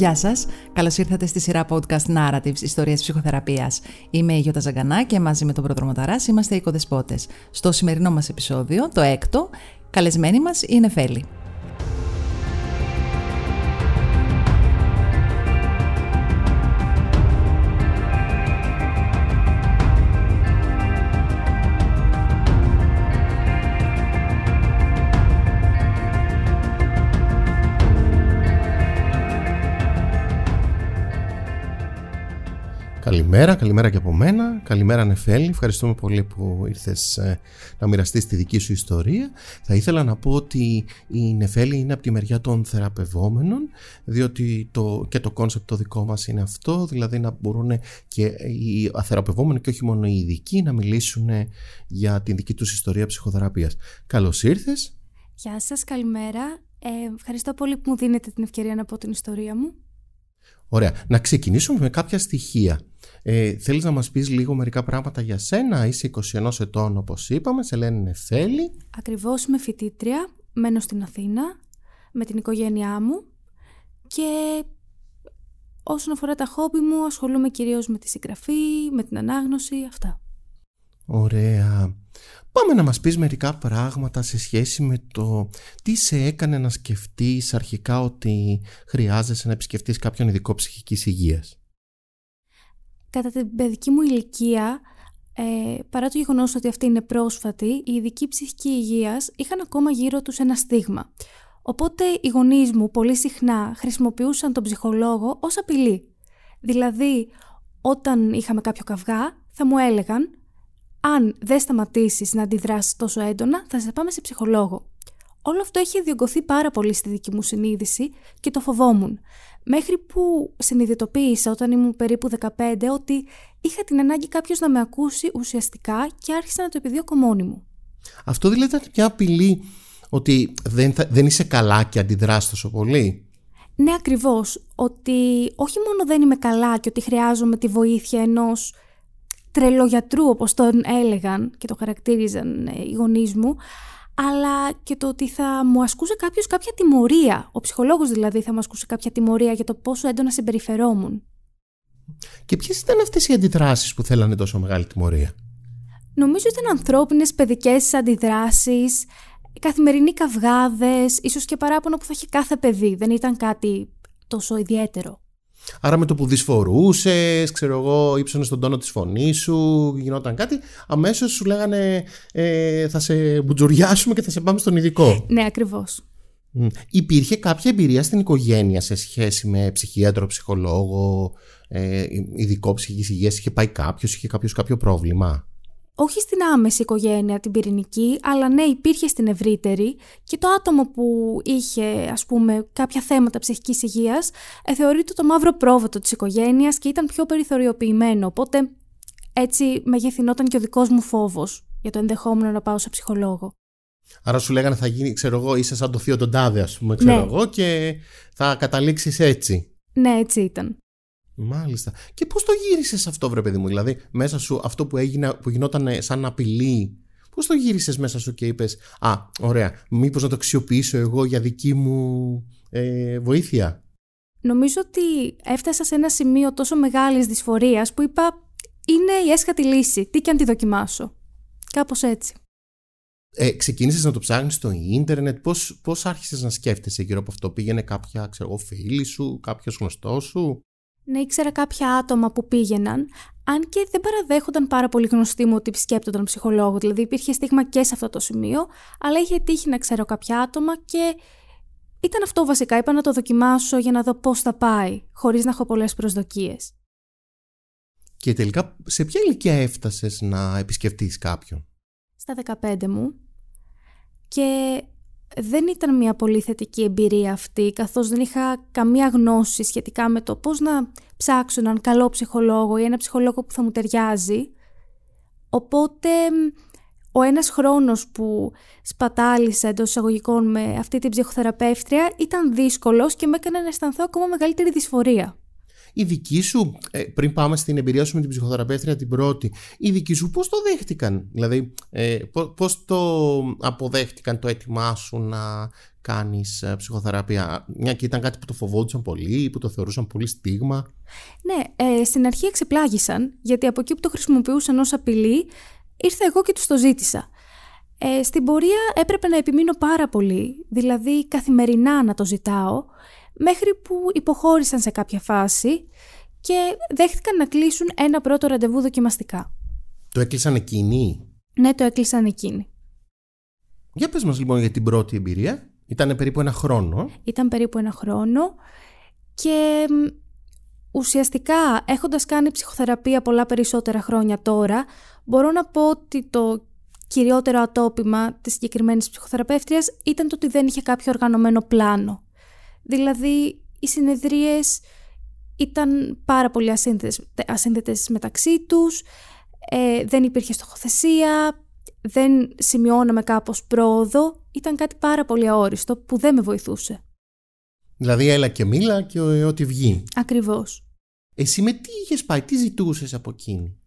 Γεια σας. Καλώς ήρθατε στη σειρά podcast Narratives Ιστορία Ψυχοθεραπείας. Είμαι η Γιώτα Ζαγκανά και μαζί με τον Προδρομοταρά είμαστε οι οικοδεσπότες. Στο σημερινό μας επεισόδιο, το έκτο, καλεσμένη μας είναι Φέλη. Καλημέρα, καλημέρα και από μένα. Καλημέρα Νεφέλη, ευχαριστούμε πολύ που ήρθες ε, να μοιραστείς τη δική σου ιστορία. Θα ήθελα να πω ότι η Νεφέλη είναι από τη μεριά των θεραπευόμενων, διότι το, και το concept το δικό μας είναι αυτό, δηλαδή να μπορούν και οι θεραπευόμενοι και όχι μόνο οι ειδικοί να μιλήσουν για την δική τους ιστορία ψυχοθεραπείας. Καλώς ήρθες. Γεια σας, καλημέρα. Ε, ευχαριστώ πολύ που μου δίνετε την ευκαιρία να πω την ιστορία μου. Ωραία. Να ξεκινήσουμε με κάποια στοιχεία. Ε, θέλεις να μας πεις λίγο μερικά πράγματα για σένα, είσαι 21 ετών όπως είπαμε, σε λένε Νεφέλη. Ακριβώς είμαι φοιτήτρια, μένω στην Αθήνα με την οικογένειά μου και όσον αφορά τα χόμπι μου ασχολούμαι κυρίως με τη συγγραφή, με την ανάγνωση, αυτά. Ωραία. Πάμε να μας πεις μερικά πράγματα σε σχέση με το τι σε έκανε να σκεφτείς αρχικά ότι χρειάζεσαι να επισκεφτείς κάποιον ειδικό ψυχικής υγείας κατά την παιδική μου ηλικία, ε, παρά το γεγονός ότι αυτή είναι πρόσφατη, οι ειδικοί ψυχική υγείας είχαν ακόμα γύρω τους ένα στίγμα. Οπότε οι γονείς μου πολύ συχνά χρησιμοποιούσαν τον ψυχολόγο ως απειλή. Δηλαδή, όταν είχαμε κάποιο καυγά, θα μου έλεγαν αν δεν σταματήσεις να αντιδράσεις τόσο έντονα, θα σε πάμε σε ψυχολόγο. Όλο αυτό έχει διωγγωθεί πάρα πολύ στη δική μου συνείδηση και το φοβόμουν. Μέχρι που συνειδητοποίησα όταν ήμουν περίπου 15 ότι είχα την ανάγκη κάποιος να με ακούσει ουσιαστικά και άρχισα να το επιδιώκω μόνη μου. Αυτό δηλαδή ήταν μια απειλή ότι δεν, δεν είσαι καλά και αντιδράς τόσο πολύ; Ναι ακριβώς, ότι όχι μόνο δεν είμαι καλά και ότι χρειάζομαι τη βοήθεια ενός τρελογιατρού όπως τον έλεγαν και το χαρακτήριζαν ε, οι γονείς μου, αλλά και το ότι θα μου ασκούσε κάποιος κάποια τιμωρία. Ο ψυχολόγος δηλαδή θα μου ασκούσε κάποια τιμωρία για το πόσο έντονα συμπεριφερόμουν. Και ποιες ήταν αυτές οι αντιδράσεις που θέλανε τόσο μεγάλη τιμωρία; Νομίζω ήταν ανθρώπινες παιδικές αντιδράσεις, καθημερινοί καυγάδες, ίσως και παράπονο που θα έχει κάθε παιδί. Δεν ήταν κάτι τόσο ιδιαίτερο. Άρα με το που δυσφορούσες, ξέρω εγώ, ύψωνες τον τόνο της φωνής σου, γινόταν κάτι, αμέσως σου λέγανε ε, θα σε μπουτζουριάσουμε και θα σε πάμε στον ειδικό. Ναι, ακριβώς. Υπήρχε κάποια εμπειρία στην οικογένεια σε σχέση με ψυχίατρο, ψυχολόγο, ε, ειδικό ψυχική υγείας, είχε πάει κάποιος, είχε κάποιος κάποιο πρόβλημα; Όχι στην άμεση οικογένεια την πυρηνική, αλλά ναι υπήρχε στην ευρύτερη και το άτομο που είχε ας πούμε κάποια θέματα ψυχικής υγείας ε, θεωρείται το μαύρο πρόβατο της οικογένειας και ήταν πιο περιθωριοποιημένο, οπότε έτσι μεγεθυνόταν και ο δικός μου φόβος για το ενδεχόμενο να πάω σε ψυχολόγο. Άρα σου λέγανε θα γίνει, ξέρω εγώ, είσαι σαν το θείο τον τάδε, ας πούμε, ξέρω ναι. εγώ, και θα καταλήξεις έτσι. Ναι, έτσι ήταν. Μάλιστα. Και πώς το γύρισες αυτό, βρε παιδί μου, Δηλαδή, μέσα σου αυτό που, έγινε, που γινόταν σαν απειλή, πώς το γύρισες μέσα σου και είπες, Α, ωραία, μήπως να το αξιοποιήσω εγώ για δική μου ε, βοήθεια. Νομίζω ότι έφτασα σε ένα σημείο τόσο μεγάλης δυσφορίας που είπα είναι η έσχατη λύση, τι και αν τη δοκιμάσω. Κάπως έτσι. Ε, ξεκίνησες να το ψάχνεις στο ίντερνετ, πώς, πώς άρχισες να σκέφτεσαι γύρω από αυτό, πήγαινε κάποια ξέρω, φίλη σου, κάποιος γνωστός σου; Να ήξερα κάποια άτομα που πήγαιναν, αν και δεν παραδέχονταν πάρα πολύ γνωστοί μου ότι επισκέπτονταν ψυχολόγο. Δηλαδή υπήρχε στίγμα και σε αυτό το σημείο, αλλά είχε τύχει να ξέρω κάποια άτομα και ήταν αυτό βασικά. Είπα να το δοκιμάσω για να δω πώς θα πάει, χωρίς να έχω πολλές προσδοκίες. Και τελικά, σε ποια ηλικία έφτασες να επισκεφτείς κάποιον, Στα 15 μου. Και δεν ήταν μια πολύ θετική εμπειρία αυτή, καθώς δεν είχα καμία γνώση σχετικά με το πώς να ψάξω έναν καλό ψυχολόγο ή ένα ψυχολόγο που θα μου ταιριάζει. Οπότε ο ένας χρόνος που σπατάλησα εντός εισαγωγικών με αυτή την ψυχοθεραπεύτρια ήταν δύσκολος και με έκανε να αισθανθώ ακόμα μεγαλύτερη δυσφορία. Η δική σου, ε, πριν πάμε στην εμπειρία σου με την ψυχοθεραπεύτρια την πρώτη, η δική σου πώς το δέχτηκαν, δηλαδή ε, πώς το αποδέχτηκαν το έτοιμά σου να κάνεις ε, ψυχοθεραπεία, μια και ήταν κάτι που το φοβόντουσαν πολύ, που το θεωρούσαν πολύ στίγμα. Ναι, ε, στην αρχή εξεπλάγησαν, γιατί από εκεί που το χρησιμοποιούσαν ως απειλή, ήρθα εγώ και τους το ζήτησα. Ε, στην πορεία έπρεπε να επιμείνω πάρα πολύ, δηλαδή καθημερινά να το ζητάω, μέχρι που υποχώρησαν σε κάποια φάση και δέχτηκαν να κλείσουν ένα πρώτο ραντεβού δοκιμαστικά. Το έκλεισαν εκείνοι; Ναι, το έκλεισαν εκείνοι. Για πες μας λοιπόν για την πρώτη εμπειρία. Ήταν περίπου ένα χρόνο. Ήταν περίπου ένα χρόνο και ουσιαστικά έχοντας κάνει ψυχοθεραπεία πολλά περισσότερα χρόνια τώρα, μπορώ να πω ότι το κυριότερο ατόπιμα της συγκεκριμένης ψυχοθεραπεύτριας ήταν το ότι δεν είχε κάποιο οργανωμένο πλάνο. Δηλαδή, οι συνεδρίες ήταν πάρα πολύ ασύνδετες, ασύνδετες μεταξύ τους, ε, δεν υπήρχε στοχοθεσία, δεν σημειώναμε κάπως πρόοδο, ήταν κάτι πάρα πολύ αόριστο που δεν με βοηθούσε. Δηλαδή έλα και μίλα και ό,τι βγει. Ακριβώς. Εσύ με τι είχες πάει, τι ζητούσες από εκείνη;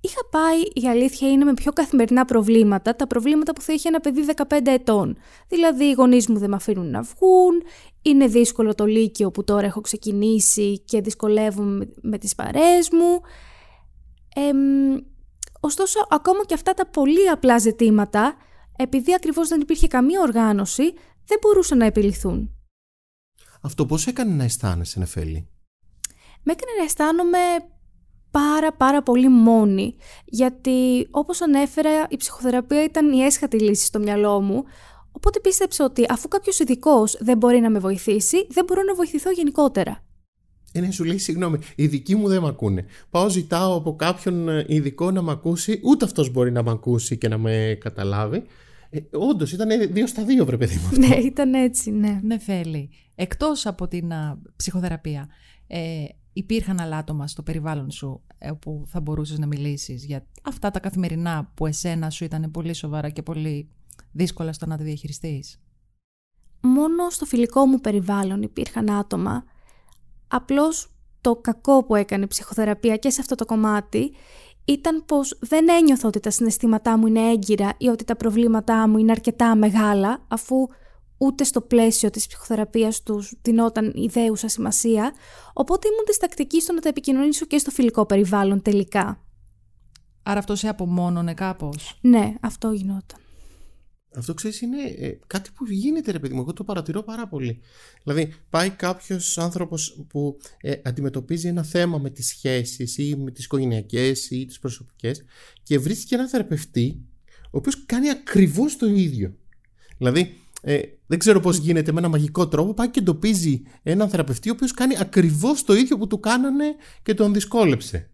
Είχα πάει, η αλήθεια είναι, με πιο καθημερινά προβλήματα, τα προβλήματα που θα είχε ένα παιδί 15 ετών. Δηλαδή, οι γονείς μου δεν με αφήνουν να βγουν, είναι δύσκολο το Λύκειο που τώρα έχω ξεκινήσει και δυσκολεύομαι με τις παρέες μου. ωστόσο, ακόμα και αυτά τα πολύ απλά ζητήματα, επειδή ακριβώς δεν υπήρχε καμία οργάνωση, δεν μπορούσαν να επιληθούν. Αυτό πώς έκανε να αισθάνεσαι, Νεφέλη; Με έκανε να αισθάνομαι πάρα πάρα πολύ μόνη, γιατί όπως ανέφερα η ψυχοθεραπεία ήταν η έσχατη λύση στο μυαλό μου, οπότε πίστεψα ότι αφού κάποιος ειδικός δεν μπορεί να με βοηθήσει, δεν μπορώ να βοηθηθώ γενικότερα. Ε, ναι, σου λέει συγγνώμη, οι δικοί μου δεν με ακούνε. Πάω, ζητάω από κάποιον ε, ειδικό να με ακούσει, ούτε αυτός μπορεί να με ακούσει και να με καταλάβει. Ε, Όντως, ήταν δύο στα δύο, βρε παιδί μου. Ναι, ήταν έτσι, ναι. Ναι, θέλει. Εκτός από την ψυχοθεραπεία, ε, υπήρχαν άλλα άτομα στο περιβάλλον σου ε, όπου θα μπορούσες να μιλήσεις για αυτά τα καθημερινά που εσένα σου ήταν πολύ σοβαρά και πολύ δύσκολα στο να τα διαχειριστείς; Μόνο στο φιλικό μου περιβάλλον υπήρχαν άτομα. Απλώς το κακό που έκανε η ψυχοθεραπεία και σε αυτό το κομμάτι ήταν πως δεν ένιωθω ότι τα συναισθήματά μου είναι έγκυρα ή ότι τα προβλήματά μου είναι αρκετά μεγάλα αφού ούτε στο πλαίσιο της ψυχοθεραπείας τους δινόταν ιδέουσα σημασία, οπότε ήμουν διστακτική στο να τα επικοινωνήσω και στο φιλικό περιβάλλον τελικά. Άρα αυτό σε απομόνωνε κάπως; Ναι, αυτό γινόταν. Αυτό ξέρεις είναι ε, κάτι που γίνεται ρε παιδί μου, εγώ το παρατηρώ πάρα πολύ. Δηλαδή πάει κάποιος άνθρωπος που ε, αντιμετωπίζει ένα θέμα με τις σχέσεις ή με τις οικογενειακές ή τις προσωπικές και βρίσκει ένα θεραπευτή ο οποίος κάνει ακριβώς το ίδιο. Δηλαδή ε, δεν ξέρω πώς γίνεται με ένα μαγικό τρόπο, πάει και εντοπίζει έναν θεραπευτή ο οποίος κάνει ακριβώς το ίδιο που του κάνανε και τον δυσκόλεψε.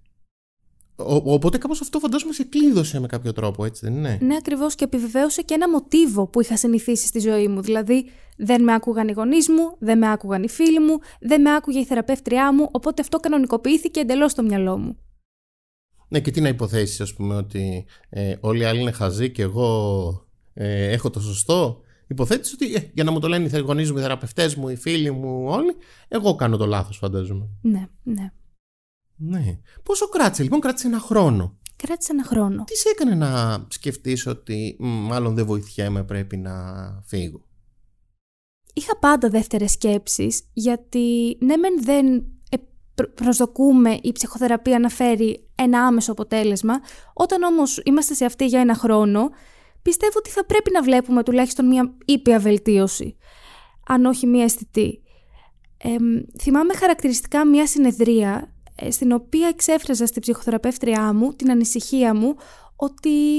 Ο, οπότε κάπως αυτό φαντάζομαι σε κλείδωσε με κάποιο τρόπο, έτσι δεν είναι; Ναι, ακριβώς και επιβεβαίωσε και ένα μοτίβο που είχα συνηθίσει στη ζωή μου. Δηλαδή, δεν με άκουγαν οι γονείς μου, δεν με άκουγαν οι φίλοι μου, δεν με άκουγε η θεραπεύτριά μου, οπότε αυτό κανονικοποιήθηκε εντελώς στο μυαλό μου. Ναι, και τι να υποθέσεις, ας πούμε, ότι ε, όλοι οι άλλοι είναι χαζοί και εγώ ε, έχω το σωστό; Υποθέτεις ότι ε, για να μου το λένε οι γονείς μου, οι θεραπευτές μου, οι φίλοι μου, όλοι, εγώ κάνω το λάθος, φαντάζομαι. Ναι, ναι. Ναι. Πόσο κράτησε, λοιπόν, κράτησε ένα χρόνο. Κράτησε ένα χρόνο. Τι σε έκανε να σκεφτείς ότι μάλλον δεν βοηθιέμαι, πρέπει να φύγω; Είχα πάντα δεύτερες σκέψεις, γιατί ναι μεν δεν ε, προσδοκούμε η ψυχοθεραπεία να φέρει ένα άμεσο αποτέλεσμα, όταν όμως είμαστε σε αυτή για ένα χρόνο, πιστεύω ότι θα πρέπει να βλέπουμε τουλάχιστον μια ήπια βελτίωση, αν όχι μια αισθητή. Ε, θυμάμαι χαρακτηριστικά μια συνεδρία ε, στην οποία εξέφραζα στην ψυχοθεραπεύτριά μου την ανησυχία μου ότι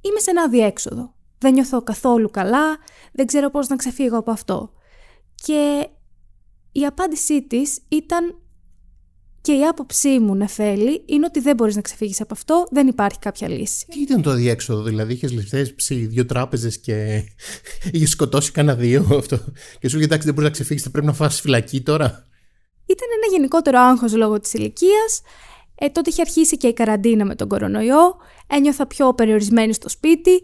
είμαι σε ένα αδιέξοδο. Δεν νιώθω καθόλου καλά, δεν ξέρω πώς να ξεφύγω από αυτό. Και η απάντησή της ήταν και η άποψή μου, Νεφέλη, είναι ότι δεν μπορείς να ξεφύγεις από αυτό, δεν υπάρχει κάποια λύση. Τι ήταν το αδιέξοδο, δηλαδή είχες ληφθέσει δύο τράπεζες και είχες σκοτώσει κανένα δύο αυτό. Και σου λέει εντάξει, δεν μπορείς να ξεφύγεις, θα πρέπει να φας φυλακή τώρα. Ήταν ένα γενικότερο άγχος λόγω της ηλικίας. Ε, τότε είχε αρχίσει και η καραντίνα με τον κορονοϊό. Ένιωθα πιο περιορισμένη στο σπίτι.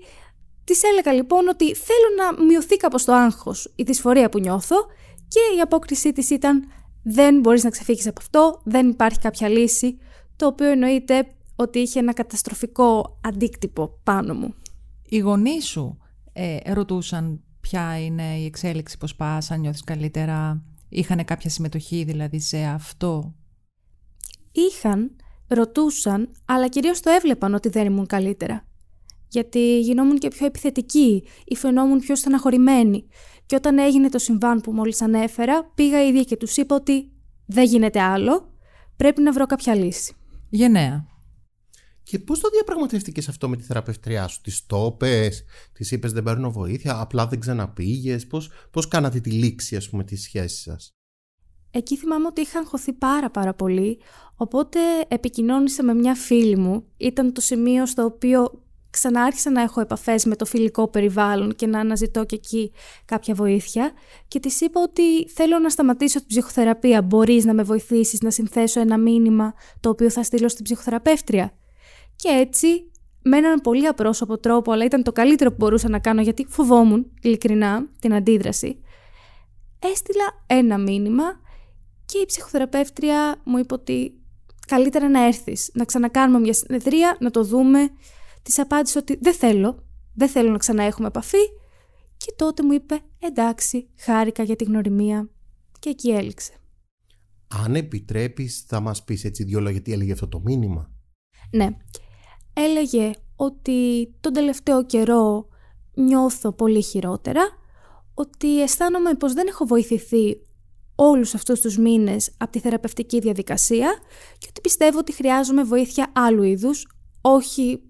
Της έλεγα λοιπόν ότι θέλω να μειωθεί κάπως το άγχος, η δυσφορία που νιώθω. Και η απόκρισή της ήταν δεν μπορείς να ξεφύγεις από αυτό, δεν υπάρχει κάποια λύση, το οποίο εννοείται ότι είχε ένα καταστροφικό αντίκτυπο πάνω μου. Οι γονείς σου ε, ρωτούσαν ποια είναι η εξέλιξη, πώς πας, αν νιώθεις καλύτερα, είχαν κάποια συμμετοχή δηλαδή σε αυτό; Είχαν, ρωτούσαν, αλλά κυρίως το έβλεπαν ότι δεν ήμουν καλύτερα. Γιατί γινόμουν και πιο επιθετική ή φαινόμουν πιο στεναχωρημένη. Και όταν έγινε το συμβάν που μόλις ανέφερα, πήγα ήδη και τους είπα ότι δεν γίνεται άλλο, πρέπει να βρω κάποια λύση. Γενναία. Και πώς το διαπραγματεύτηκες αυτό με τη θεραπευτριά σου, Τη το είπες, τη είπες δεν παίρνω βοήθεια, απλά δεν ξαναπήγες. Πώς πώς κάνατε τη λήξη, ας πούμε, της σχέσης σας; Εκεί θυμάμαι ότι είχα αγχωθεί πάρα πάρα πολύ, οπότε επικοινώνησα με μια φίλη μου. Ήταν το σημείο στο οποίο ξανάρχισα να έχω επαφές με το φιλικό περιβάλλον και να αναζητώ και εκεί κάποια βοήθεια και της είπα ότι θέλω να σταματήσω την ψυχοθεραπεία, μπορείς να με βοηθήσεις να συνθέσω ένα μήνυμα το οποίο θα στείλω στην ψυχοθεραπεύτρια. Και έτσι, με έναν πολύ απρόσωπο τρόπο, αλλά ήταν το καλύτερο που μπορούσα να κάνω γιατί φοβόμουν, ειλικρινά, την αντίδραση, έστειλα ένα μήνυμα και η ψυχοθεραπεύτρια μου είπε ότι καλύτερα να έρθεις, να ξανακάνουμε μια συνεδρία, να το δούμε. Της απάντησε ότι δεν θέλω, δεν θέλω να ξαναέχουμε επαφή και τότε μου είπε εντάξει, χάρηκα για τη γνωριμία και εκεί έληξε. Αν επιτρέπεις θα μας πεις έτσι δυο λόγια τι έλεγε αυτό το μήνυμα; Ναι, έλεγε ότι τον τελευταίο καιρό νιώθω πολύ χειρότερα, ότι αισθάνομαι πως δεν έχω βοηθηθεί όλους αυτούς τους μήνες από τη θεραπευτική διαδικασία και ότι πιστεύω ότι χρειάζομαι βοήθεια άλλου είδους, όχι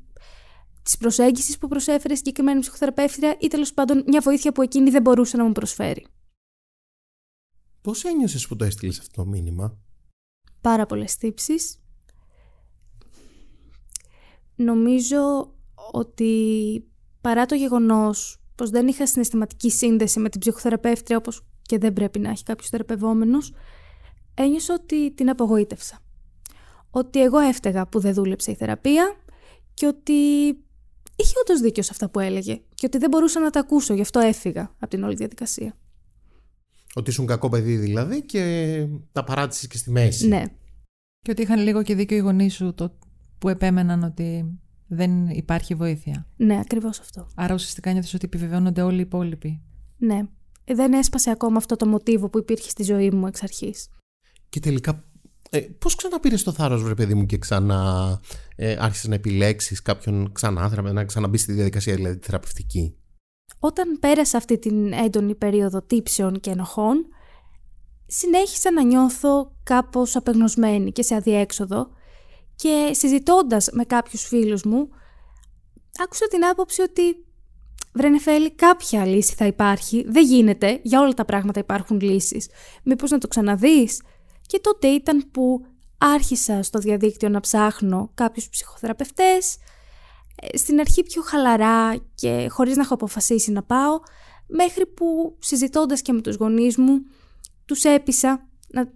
της προσέγγισης που προσέφερε συγκεκριμένη ψυχοθεραπεύτρια ή τέλος πάντων μια βοήθεια που εκείνη δεν μπορούσε να μου προσφέρει. Πώς ένιωσες που το έστειλες αυτό το μήνυμα; Πάρα πολλές τύψεις, Νομίζω ότι παρά το γεγονός πως δεν είχα συναισθηματική σύνδεση με την ψυχοθεραπεύτρια όπως και δεν πρέπει να έχει κάποιος θεραπευόμενος, ένιωσα ότι την απογοήτευσα. Ότι εγώ έφταιγα που δεν δούλεψε η θεραπεία και ότι είχε όντως δίκιο σε αυτά που έλεγε και ότι δεν μπορούσα να τα ακούσω, γι' αυτό έφυγα από την όλη διαδικασία. Ότι ήσουν κακό παιδί δηλαδή και τα παράτησες και στη μέση. Ναι. Και ότι είχαν λίγο και δίκιο οι γονείς σου το που επέμεναν ότι δεν υπάρχει βοήθεια. Ναι, ακριβώς αυτό. Άρα ουσιαστικά νιώθεις ότι επιβεβαιώνονται όλοι οι υπόλοιποι. Ναι. Δεν έσπασε ακόμα αυτό το μοτίβο που υπήρχε στη ζωή μου εξ αρχής. Και τελικά, ε, πώς ξαναπήρες το θάρρος, βρε παιδί μου, και ξανά ε, άρχισες να επιλέξεις κάποιον ξανά, να ξαναμπείς στη διαδικασία δηλαδή τη θεραπευτική; Όταν πέρασα αυτή την έντονη περίοδο τύψεων και ενοχών, συνέχισα να νιώθω κάπως απεγνωσμένη και σε αδιέξοδο και συζητώντας με κάποιους φίλους μου, άκουσα την άποψη ότι βρε Νεφέλη, κάποια λύση θα υπάρχει, δεν γίνεται, για όλα τα πράγματα υπάρχουν λύσεις. Μήπως να το ξαναδείς; Και τότε ήταν που άρχισα στο διαδίκτυο να ψάχνω κάποιους ψυχοθεραπευτές, ε, στην αρχή πιο χαλαρά και χωρίς να έχω αποφασίσει να πάω, μέχρι που συζητώντας και με τους γονείς μου, τους έπεισα να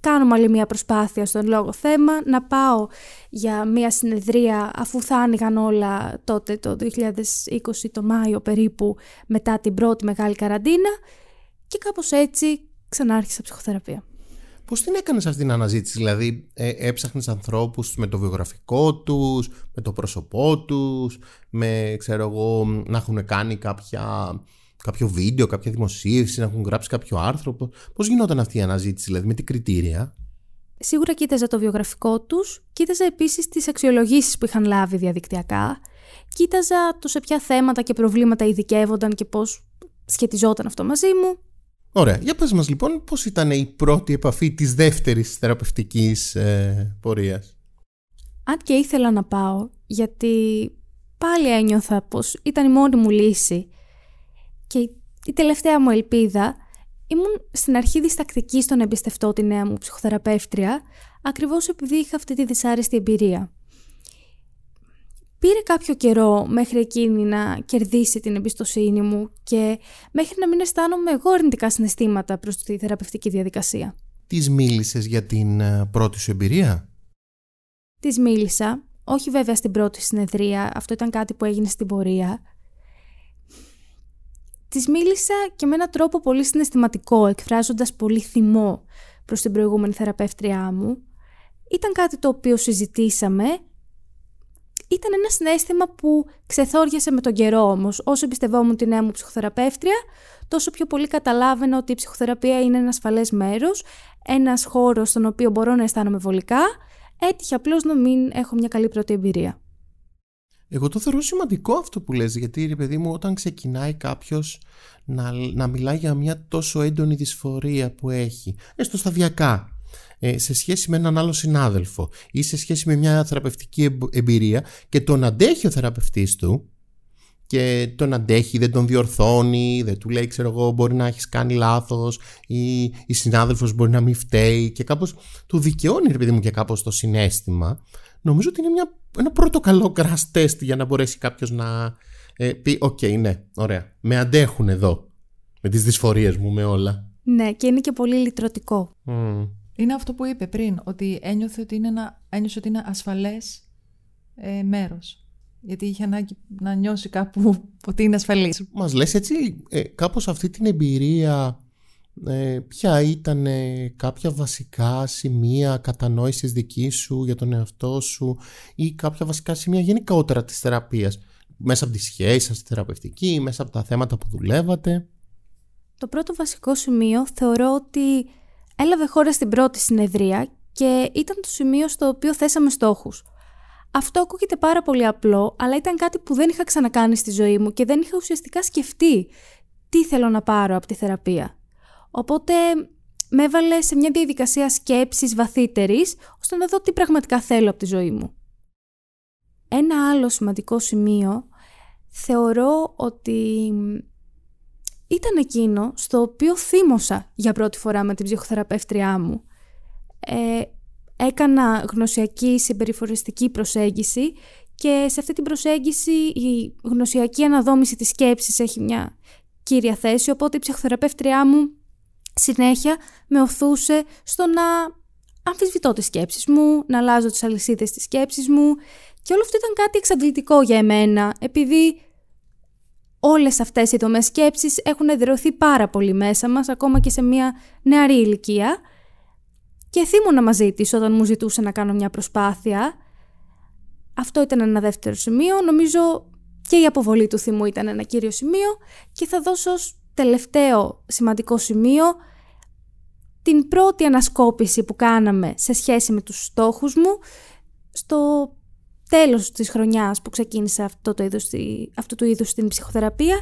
κάνουμε άλλη μια προσπάθεια στον λόγο θέμα, να πάω για μια συνεδρία αφού θα άνοιγαν όλα τότε το 2020 το Μάιο περίπου μετά την πρώτη μεγάλη καραντίνα και κάπως έτσι ξανάρχισα ψυχοθεραπεία. Πώς την έκανες αυτή την αναζήτηση, δηλαδή ε, έψαχνες ανθρώπους με το βιογραφικό τους, με το πρόσωπό τους, με ξέρω εγώ να έχουν κάνει κάποια κάποιο βίντεο, κάποια δημοσίευση, να έχουν γράψει κάποιο άρθρο. Πώς γινόταν αυτή η αναζήτηση, δηλαδή, με τι κριτήρια; Σίγουρα κοίταζα το βιογραφικό τους, κοίταζα επίσης τις αξιολογήσεις που είχαν λάβει διαδικτυακά, κοίταζα το σε ποια θέματα και προβλήματα ειδικεύονταν και πώς σχετιζόταν αυτό μαζί μου. Ωραία. Για πες μας λοιπόν πώς ήταν η πρώτη επαφή της δεύτερης θεραπευτικής ε, πορείας; Αν και ήθελα να πάω, γιατί πάλι ένιωθα πως ήταν η μόνη μου λύση και η τελευταία μου ελπίδα, ήμουν στην αρχή διστακτική στο να εμπιστευτώ τη νέα μου ψυχοθεραπεύτρια, ακριβώς επειδή είχα αυτή τη δυσάρεστη εμπειρία. Πήρε κάποιο καιρό μέχρι εκείνη να κερδίσει την εμπιστοσύνη μου και μέχρι να μην αισθάνομαι εγώ αρνητικά συναισθήματα προς τη θεραπευτική διαδικασία. Της μίλησες για την ε, πρώτη σου εμπειρία; Της μίλησα, όχι βέβαια στην πρώτη συνεδρία, αυτό ήταν κάτι που έγινε στην πορεία, Της μίλησα και με έναν τρόπο πολύ συναισθηματικό, εκφράζοντας πολύ θυμό προς την προηγούμενη θεραπεύτριά μου. Ήταν κάτι το οποίο συζητήσαμε. Ήταν ένα συνέστημα που ξεθόριασε με τον καιρό όμως. Όσο εμπιστευόμουν τη νέα μου ψυχοθεραπεύτρια, τόσο πιο πολύ καταλάβαινα ότι η ψυχοθεραπεία είναι ένα ασφαλές μέρος, ένας χώρος στον οποίο μπορώ να αισθάνομαι βολικά, έτυχε απλώς να μην έχω μια καλή πρώτη εμπειρία. Εγώ το θεωρώ σημαντικό αυτό που λες, γιατί ρε παιδί μου όταν ξεκινάει κάποιος να, να μιλάει για μια τόσο έντονη δυσφορία που έχει, έστω σταδιακά, ε, σε σχέση με έναν άλλο συνάδελφο ή σε σχέση με μια θεραπευτική εμπειρία και τον αντέχει ο θεραπευτής του και τον αντέχει, δεν τον διορθώνει, δεν του λέει ξέρω εγώ μπορεί να έχεις κάνει λάθος ή η συνάδελφος μπορεί να μην φταίει και κάπως τον δικαιώνει ρε παιδί μου και κάπως το συναίσθημα νομίζω ότι είναι μια, ένα πρώτο καλό crash test για να μπορέσει κάποιος να ε, πει OK okay, ναι ωραία με αντέχουν εδώ με τις δυσφορίες μου με όλα ναι και είναι και πολύ λυτρωτικό είναι αυτό που είπε πριν ότι ένιωθε ότι είναι, ένα, ένιωσε ότι είναι ασφαλές ε, μέρος γιατί είχε ανάγκη να νιώσει κάπου ότι είναι ασφαλής. Μας λες έτσι ε, κάπως αυτή την εμπειρία ε, ποια ήταν κάποια βασικά σημεία κατανόησης δικής σου για τον εαυτό σου ή κάποια βασικά σημεία γενικότερα της θεραπείας; Μέσα από τη σχέση σας, τη θεραπευτική, μέσα από τα θέματα που δουλεύατε; Το πρώτο βασικό σημείο θεωρώ ότι έλαβε χώρα στην πρώτη συνεδρία και ήταν το σημείο στο οποίο θέσαμε στόχους. Αυτό ακούγεται πάρα πολύ απλό, αλλά ήταν κάτι που δεν είχα ξανακάνει στη ζωή μου και δεν είχα ουσιαστικά σκεφτεί τι θέλω να πάρω από τη θεραπεία. Οπότε με έβαλε σε μια διαδικασία σκέψης βαθύτερης, ώστε να δω τι πραγματικά θέλω από τη ζωή μου. Ένα άλλο σημαντικό σημείο θεωρώ ότι ήταν εκείνο στο οποίο θύμωσα για πρώτη φορά με την ψυχοθεραπεύτριά μου. Ε, έκανα γνωσιακή συμπεριφοριστική προσέγγιση και σε αυτή την προσέγγιση η γνωσιακή αναδόμηση της σκέψης έχει μια κύρια θέση, οπότε η ψυχοθεραπεύτριά μου συνέχεια με οθούσε στο να αμφισβητώ τις σκέψεις μου, να αλλάζω τις αλυσίδες της σκέψης μου και όλο αυτό ήταν κάτι εξαντλητικό για εμένα, επειδή όλες αυτές οι δομές σκέψης έχουν εδραιωθεί πάρα πολύ μέσα μας, ακόμα και σε μια νεαρή ηλικία και θύμωνα μαζί της όταν μου ζητούσε να κάνω μια προσπάθεια. Αυτό ήταν ένα δεύτερο σημείο. Νομίζω και η αποβολή του θυμού ήταν ένα κύριο σημείο και θα δώσω ως τελευταίο σημαντικό σημείο την πρώτη ανασκόπηση που κάναμε σε σχέση με τους στόχους μου στο τέλος της χρονιάς που ξεκίνησα αυτό το είδος, αυτού του είδους στην ψυχοθεραπεία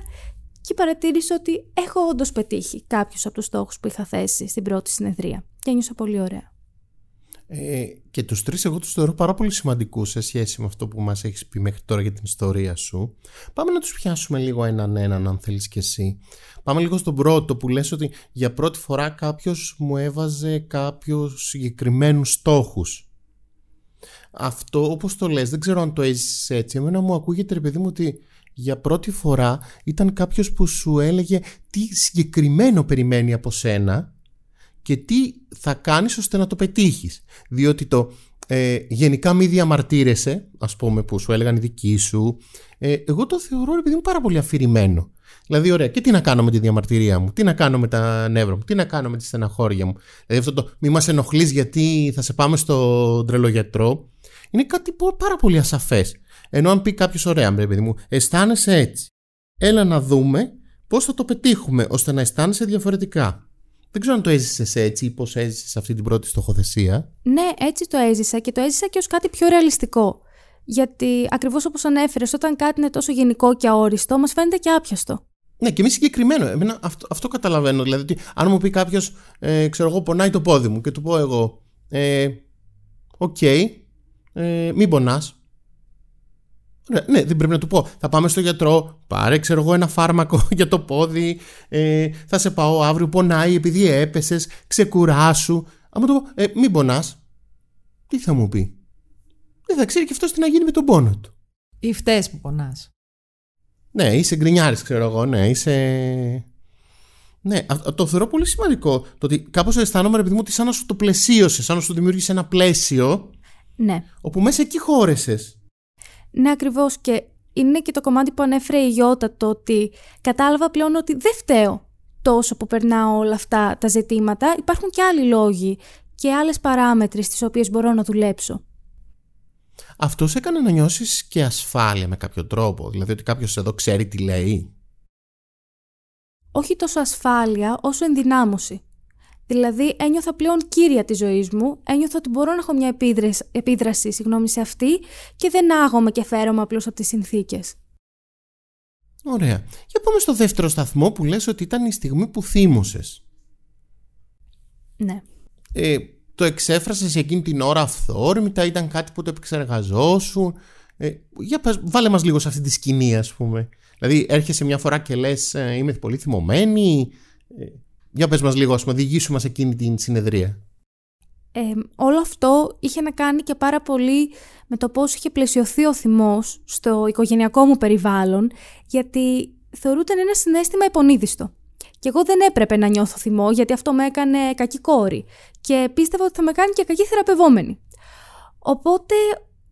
και παρατήρησα ότι έχω όντως πετύχει κάποιους από τους στόχους που είχα θέσει στην πρώτη συνεδρία και ένιωσα πολύ ωραία. Ε, και τους τρεις εγώ τους θεωρώ πάρα πολύ σημαντικούς σε σχέση με αυτό που μας έχεις πει μέχρι τώρα για την ιστορία σου. Πάμε να τους πιάσουμε λίγο έναν έναν αν θέλεις και εσύ. Πάμε λίγο στον πρώτο που λες ότι για πρώτη φορά κάποιος μου έβαζε κάποιους συγκεκριμένους στόχους. Αυτό όπως το λες δεν ξέρω αν το έζησες έτσι. Εμένα μου ακούγεται ρε παιδί μου ότι για πρώτη φορά ήταν κάποιος που σου έλεγε τι συγκεκριμένο περιμένει από σένα και τι θα κάνεις ώστε να το πετύχεις. Διότι το ε, γενικά μη διαμαρτύρεσαι, ας πούμε που σου έλεγαν οι δικοί σου, ε, εγώ το θεωρώ επειδή πάρα πολύ αφηρημένο. Δηλαδή, ωραία, και τι να κάνω με τη διαμαρτυρία μου, τι να κάνω με τα νεύρα μου, τι να κάνω με τη στεναχώρια μου. Δηλαδή, αυτό το μη μας ενοχλείς γιατί θα σε πάμε στο τρελογιατρό, είναι κάτι πάρα πολύ ασαφές. Ενώ αν πει κάποιος, ωραία, παιδί μου, αισθάνεσαι έτσι. Έλα να δούμε πώς θα το πετύχουμε ώστε να αισθάνεσαι διαφορετικά. Δεν ξέρω αν το έζησες έτσι ή πώς έζησες αυτή την πρώτη στοχοθεσία. Ναι, έτσι το έζησα και το έζησα και ως κάτι πιο ρεαλιστικό. Γιατί ακριβώς όπως ανέφερες, όταν κάτι είναι τόσο γενικό και αόριστο, μας φαίνεται και άπιαστο. Ναι, και μη συγκεκριμένο. Εμένα αυτό, αυτό καταλαβαίνω. Δηλαδή, ότι αν μου πει κάποιος, ε, ξέρω εγώ, πονάει το πόδι μου και του πω εγώ, ε, οκ, ε, μην πονάς. Ναι, δεν πρέπει να του πω. Θα πάμε στο γιατρό, πάρε ξέρω εγώ ένα φάρμακο για το πόδι, ε, θα σε πάω αύριο, πονάει επειδή έπεσες, ξεκουράσου. Αν του πω, ε, μην πονάς, τι θα μου πει; Δεν θα ξέρει και αυτός τι να γίνει με τον πόνο του. Ή φταίει που πονάς. Ναι, είσαι γκρινιάρης, ξέρω εγώ, ναι, είσαι. Ναι, το θεωρώ πολύ σημαντικό. Το ότι κάπως αισθάνομαι, επειδή μου, ότι σαν να σου το πλαισίωσες, σαν να σου δημιούργησε ένα πλαίσιο. Ναι. Όπου μέσα εκεί χώρεσες. Ναι, ακριβώς. Και είναι και το κομμάτι που ανέφερε η Γιώτα το ότι κατάλαβα πλέον ότι δεν φταίω. τόσο που περνάω όλα αυτά τα ζητήματα, υπάρχουν και άλλοι λόγοι και άλλες παράμετροι στις οποίες μπορώ να δουλέψω. Αυτό σε έκανε να νιώσεις και ασφάλεια με κάποιο τρόπο, δηλαδή ότι κάποιος εδώ ξέρει τι λέει; Όχι τόσο ασφάλεια όσο ενδυνάμωση. Δηλαδή ένιωθα πλέον κύρια της ζωής μου, ένιωθα ότι μπορώ να έχω μια επίδραση, επίδραση συγγνώμη, σε αυτή και δεν άγομαι και φέρομαι απλώς από τις συνθήκες. Ωραία. Για πάμε στο δεύτερο σταθμό που λες ότι ήταν η στιγμή που θύμωσες. Ναι. Ε, το εξέφρασες εκείνη την ώρα αυθόρμητα, ήταν κάτι που το επεξεργαζόσουν. Ε, για πας, βάλε μας λίγο σε αυτή τη σκηνή ας πούμε. Δηλαδή έρχεσαι μια φορά και λες ε, είμαι πολύ θυμωμένη. Ε, για πες μας λίγο, ας πούμε, διηγήσου μας εκείνη την συνεδρία. Ε, όλο αυτό είχε να κάνει και πάρα πολύ με το πώς είχε πλαισιωθεί ο θυμός στο οικογενειακό μου περιβάλλον, γιατί θεωρούταν ένα συνέστημα υπονείδιστο. Και εγώ δεν έπρεπε να νιώθω θυμό, γιατί αυτό με έκανε κακή κόρη και πίστευα ότι θα με κάνει και κακή θεραπευόμενη. Οπότε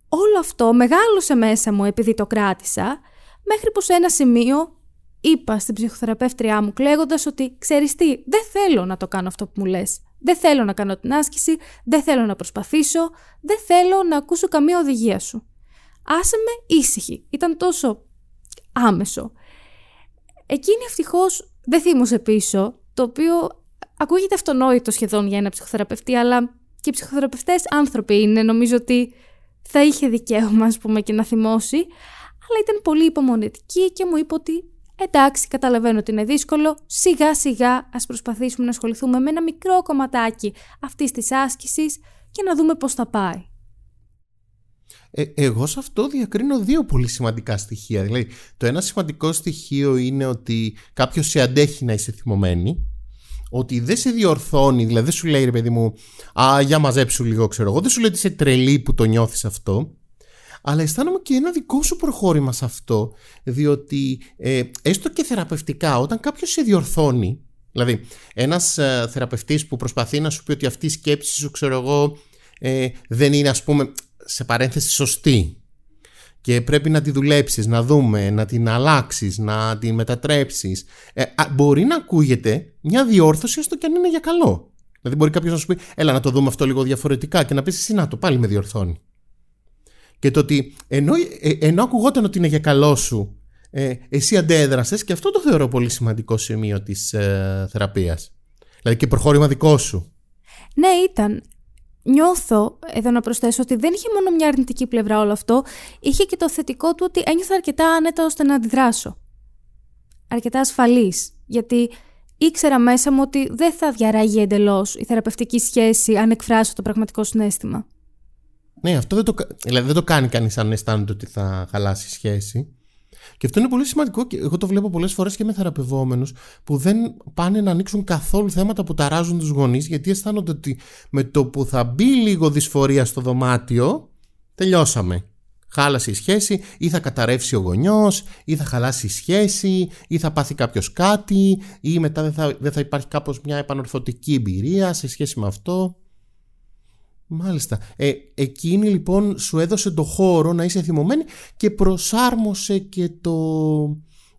όλο αυτό μεγάλωσε μέσα μου επειδή το κράτησα, μέχρι που σε ένα σημείο είπα στην ψυχοθεραπεύτριά μου κλαίγοντα ότι ξέρεις τι, δεν θέλω να το κάνω αυτό που μου λες. Δεν θέλω να κάνω την άσκηση, δεν θέλω να προσπαθήσω, δεν θέλω να ακούσω καμία οδηγία σου. Άσε με ήσυχη. Ήταν τόσο άμεσο. Εκείνη ευτυχώς δεν θύμωσε πίσω, το οποίο ακούγεται αυτονόητο σχεδόν για ένα ψυχοθεραπευτή, αλλά και οι ψυχοθεραπευτές άνθρωποι είναι. Νομίζω ότι θα είχε δικαίωμα, ας πούμε, και να θυμώσει. Αλλά ήταν πολύ υπομονετική και μου είπε ότι εντάξει, καταλαβαίνω ότι είναι δύσκολο, σιγά σιγά ας προσπαθήσουμε να ασχοληθούμε με ένα μικρό κομματάκι αυτής της άσκησης και να δούμε πώς θα πάει. Ε, εγώ σε αυτό διακρίνω δύο πολύ σημαντικά στοιχεία. Δηλαδή, το ένα σημαντικό στοιχείο είναι ότι κάποιος σε αντέχει να είσαι θυμωμένη, ότι δεν σε διορθώνει, δηλαδή δεν σου λέει ρε παιδί μου, Α, για μαζέψου λίγο, ξέρω εγώ, δεν σου λέει ότι είσαι τρελή που το νιώθεις αυτό αλλά αισθάνομαι και ένα δικό σου προχώρημα σε αυτό, διότι ε, έστω και θεραπευτικά, όταν κάποιος σε διορθώνει, δηλαδή ένας ε, θεραπευτής που προσπαθεί να σου πει ότι αυτή η σκέψη σου, ξέρω εγώ, ε, δεν είναι ας πούμε σε παρένθεση σωστή και πρέπει να τη δουλέψεις, να δούμε, να την αλλάξεις, να την μετατρέψεις. Ε, μπορεί να ακούγεται μια διόρθωση έστω και αν είναι για καλό. Δηλαδή μπορεί κάποιος να σου πει, έλα να το δούμε αυτό λίγο διαφορετικά και να πεις εσύ να το πάλι με διορθώνει. Και το ότι ενώ, ε, ενώ ακουγόταν ότι είναι για καλό σου, ε, εσύ αντέδρασες και αυτό το θεωρώ πολύ σημαντικό σημείο της ε, θεραπείας. Δηλαδή και προχώρημα δικό σου. Ναι, ήταν. Νιώθω, εδώ να προσθέσω, ότι δεν είχε μόνο μια αρνητική πλευρά όλο αυτό, είχε και το θετικό του ότι ένιωθα αρκετά άνετα ώστε να αντιδράσω. Αρκετά ασφαλής. Γιατί ήξερα μέσα μου ότι δεν θα διαράγει εντελώς η θεραπευτική σχέση αν εκφράσω το πραγματικό συνέστημα. Ναι, αυτό δεν το, δηλαδή δεν το κάνει κανείς αν αισθάνεται ότι θα χαλάσει η σχέση. Και αυτό είναι πολύ σημαντικό και εγώ το βλέπω πολλές φορές και με θεραπευόμενους που δεν πάνε να ανοίξουν καθόλου θέματα που ταράζουν τους γονείς γιατί αισθάνονται ότι με το που θα μπει λίγο δυσφορία στο δωμάτιο, τελειώσαμε. Χάλασε η σχέση, ή θα καταρρεύσει ο γονιός, ή θα χαλάσει η σχέση, ή θα πάθει κάποιος κάτι, ή μετά δεν θα, δεν θα υπάρχει κάπως μια επανορθωτική εμπειρία σε σχέση με αυτό. Μάλιστα. Ε, εκείνη λοιπόν σου έδωσε το χώρο να είσαι θυμωμένη και προσάρμοσε και το,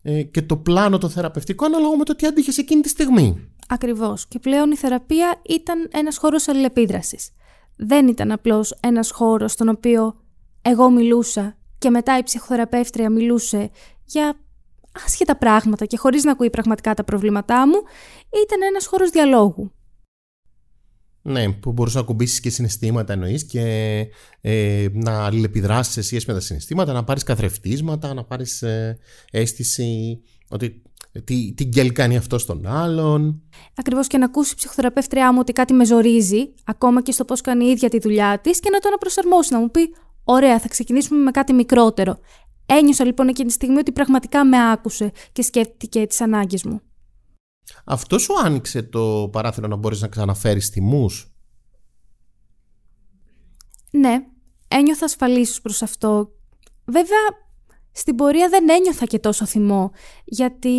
ε, και το πλάνο το θεραπευτικό ανάλογα με το τι άντυχες εκείνη τη στιγμή. Ακριβώς. Και πλέον η θεραπεία ήταν ένας χώρος αλληλεπίδρασης. Δεν ήταν απλώς ένας χώρος στον οποίο εγώ μιλούσα και μετά η ψυχοθεραπεύτρια μιλούσε για άσχετα πράγματα και χωρίς να ακούει πραγματικά τα προβλήματά μου, ήταν ένας χώρος διαλόγου. Ναι, που μπορούσες να κουμπίσεις και συναισθήματα εννοείς και ε, να αλληλεπιδράσεις σε σχέση με τα συναισθήματα, να πάρεις καθρεφτίσματα, να πάρεις ε, αίσθηση ότι τι, τι γκέλ κάνει αυτό στον άλλον. Ακριβώς και να ακούσει η ψυχοθεραπεύτριά μου ότι κάτι με ζορίζει, ακόμα και στο πώς κάνει η ίδια τη δουλειά της, και να το αναπροσαρμόσει, να μου πει: Ωραία, θα ξεκινήσουμε με κάτι μικρότερο. Ένιωσα λοιπόν εκείνη τη στιγμή ότι πραγματικά με άκουσε και σκέφτηκε τις ανάγκες μου. Αυτός σου άνοιξε το παράθυρο να μπορείς να ξαναφέρεις τιμούς. Ναι, ένιωθα ασφαλής προς αυτό. Βέβαια, στην πορεία δεν ένιωθα και τόσο θυμό, γιατί